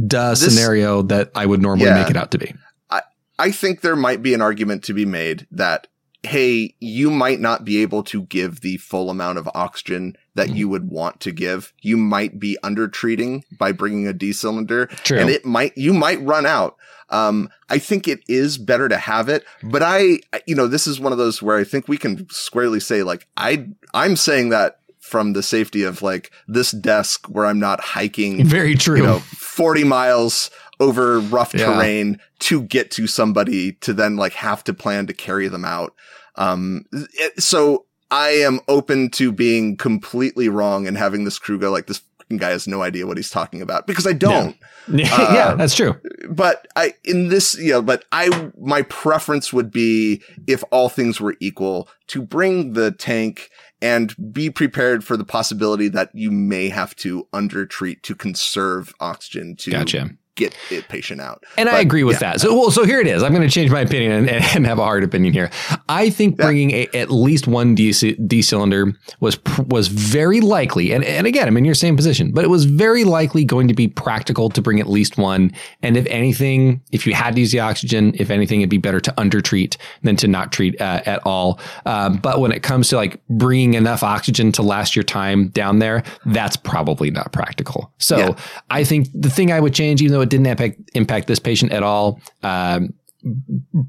duh this, scenario that I would normally yeah, make it out to be. I, I think there might be an argument to be made that hey, you might not be able to give the full amount of oxygen that mm. you would want to give. You might be under treating by bringing a D cylinder True. and it might, you might run out. Um, I think it is better to have it, but I, you know, this is one of those where I think we can squarely say like, I, I'm saying that from the safety of like this desk where I'm not hiking. Very true. You know, 40 miles over rough yeah. terrain to get to somebody to then like have to plan to carry them out. Um, it, so I am open to being completely wrong and having this crew go like this guy has no idea what he's talking about because I don't. Yeah, [laughs] uh, yeah that's true. But I in this, you know, but I my preference would be if all things were equal to bring the tank and be prepared for the possibility that you may have to undertreat to conserve oxygen to gotcha get a patient out. And but, I agree with yeah. that. So, well, so here it is. I'm going to change my opinion and, and, have a hard opinion here. I think bringing yeah. a, at least one D, D cylinder was was very likely, and, and again, I'm in your same position, but it was very likely going to be practical to bring at least one. And if anything, if you had to use the oxygen, if anything, it'd be better to undertreat than to not treat uh, at all. Um, but when it comes to like bringing enough oxygen to last your time down there, that's probably not practical. So yeah. I think the thing I would change, even though it didn't impact, impact this patient at all. Um,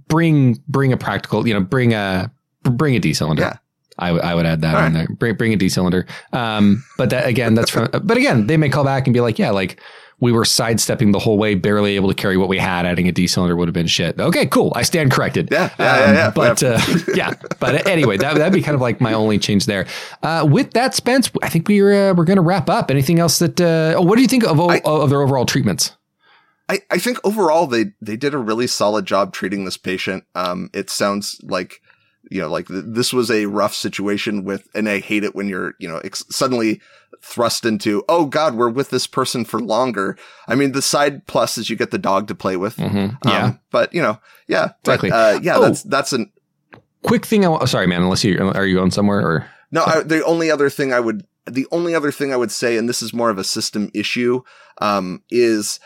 bring bring a practical, you know, bring a bring a D cylinder. Yeah. I, w- I would add that all on right. there. Bring bring a D cylinder. Um, but that again, that's from. but again, they may call back and be like, yeah, like we were sidestepping the whole way, barely able to carry what we had. Adding a D cylinder would have been shit. Okay, cool. I stand corrected. Yeah, yeah, um, yeah, yeah. But uh, [laughs] yeah, but anyway, that that'd be kind of like my only change there. Uh, with that, Spence, I think we're uh, we're going to wrap up. Anything else that? Uh, oh, what do you think of I, of their overall treatments? I, I think overall they, they did a really solid job treating this patient. Um, it sounds like, you know, like th- this was a rough situation with, and I hate it when you're, you know, ex- suddenly thrust into, oh God, we're with this person for longer. I mean, the side plus is you get the dog to play with. Mm-hmm. Yeah. Um, but you know, yeah, exactly. But, uh, yeah, oh, that's, that's an quick thing. I w- oh, sorry, man, unless you, are you going somewhere or? No, I, the only other thing I would, the only other thing I would say, and this is more of a system issue, um, is,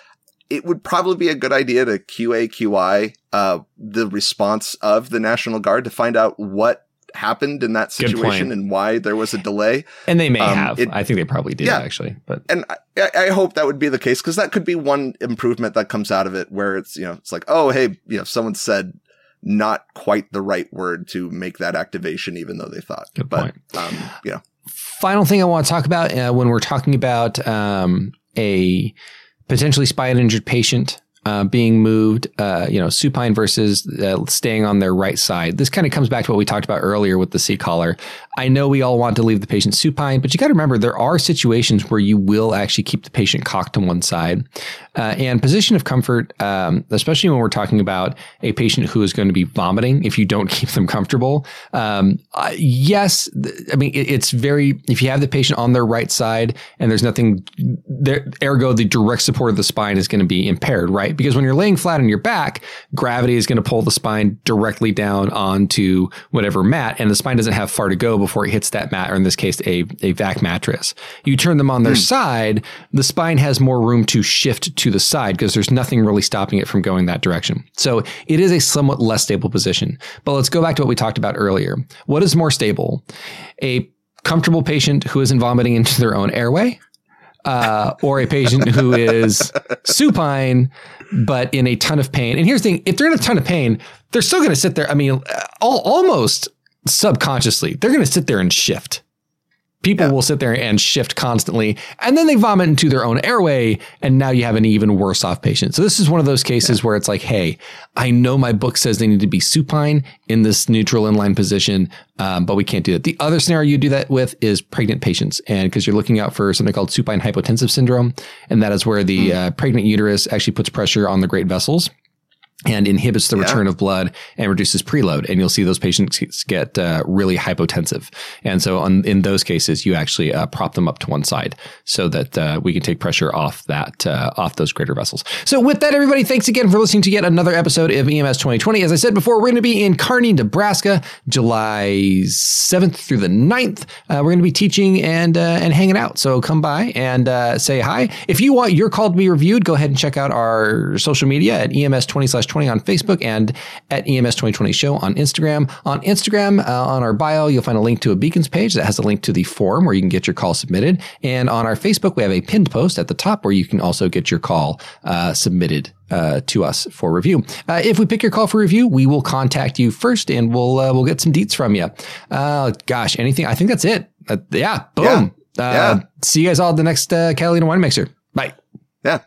it would probably be a good idea to QA QI uh, the response of the National Guard to find out what happened in that situation and why there was a delay. And they may um, have. It, I think they probably did yeah, actually. But and I, I hope that would be the case because that could be one improvement that comes out of it where it's you know it's like oh hey you know someone said not quite the right word to make that activation even though they thought. Good but, point. Um, you know. Final thing I want to talk about uh, when we're talking about um, a potentially spine injured patient uh, being moved, uh, you know, supine versus uh, staying on their right side. This kind of comes back to what we talked about earlier with the C collar. I know we all want to leave the patient supine, but you got to remember there are situations where you will actually keep the patient cocked to one side. Uh, and position of comfort, um, especially when we're talking about a patient who is going to be vomiting if you don't [laughs] keep them comfortable. Um, yes, th- I mean, it, it's very, if you have the patient on their right side and there's nothing there, ergo, the direct support of the spine is going to be impaired, right? Because when you're laying flat on your back, gravity is going to pull the spine directly down onto whatever mat, and the spine doesn't have far to go before it hits that mat, or in this case, a, a vac mattress. You turn them on their mm. side, the spine has more room to shift to the side because there's nothing really stopping it from going that direction. So it is a somewhat less stable position. But let's go back to what we talked about earlier. What is more stable? A comfortable patient who isn't vomiting into their own airway, uh, or a patient who is supine but in a ton of pain. And here's the thing: if they're in a ton of pain, they're still going to sit there. I mean, all, almost subconsciously, they're going to sit there and shift people yeah. will sit there and shift constantly and then they vomit into their own airway and now you have an even worse off patient so this is one of those cases yeah. where it's like hey i know my book says they need to be supine in this neutral inline position um, but we can't do that the other scenario you do that with is pregnant patients and because you're looking out for something called supine hypotensive syndrome and that is where the mm. uh, pregnant uterus actually puts pressure on the great vessels and inhibits the yeah. return of blood and reduces preload. And you'll see those patients get uh, really hypotensive. And so on, in those cases, you actually uh, prop them up to one side so that uh, we can take pressure off that, uh, off those greater vessels. So with that, everybody, thanks again for listening to yet another episode of EMS 2020. As I said before, we're going to be in Kearney, Nebraska, July 7th through the 9th. Uh, we're going to be teaching and, uh, and hanging out. So come by and say hi. If you want your call to be reviewed, go ahead and check out our social media at EMS 20 slash 20 on Facebook and at EMS 2020 Show on Instagram. On Instagram, uh, on our bio, you'll find a link to a Beacons page that has a link to the form where you can get your call submitted. And on our Facebook, we have a pinned post at the top where you can also get your call uh, submitted uh, to us for review. Uh, if we pick your call for review, we will contact you first, and we'll uh, we'll get some deets from you. Uh, gosh, anything? I think that's it. Uh, yeah, boom. Yeah. Uh, yeah. See you guys all at the next Catalina Wine Mixer. Bye. Yeah.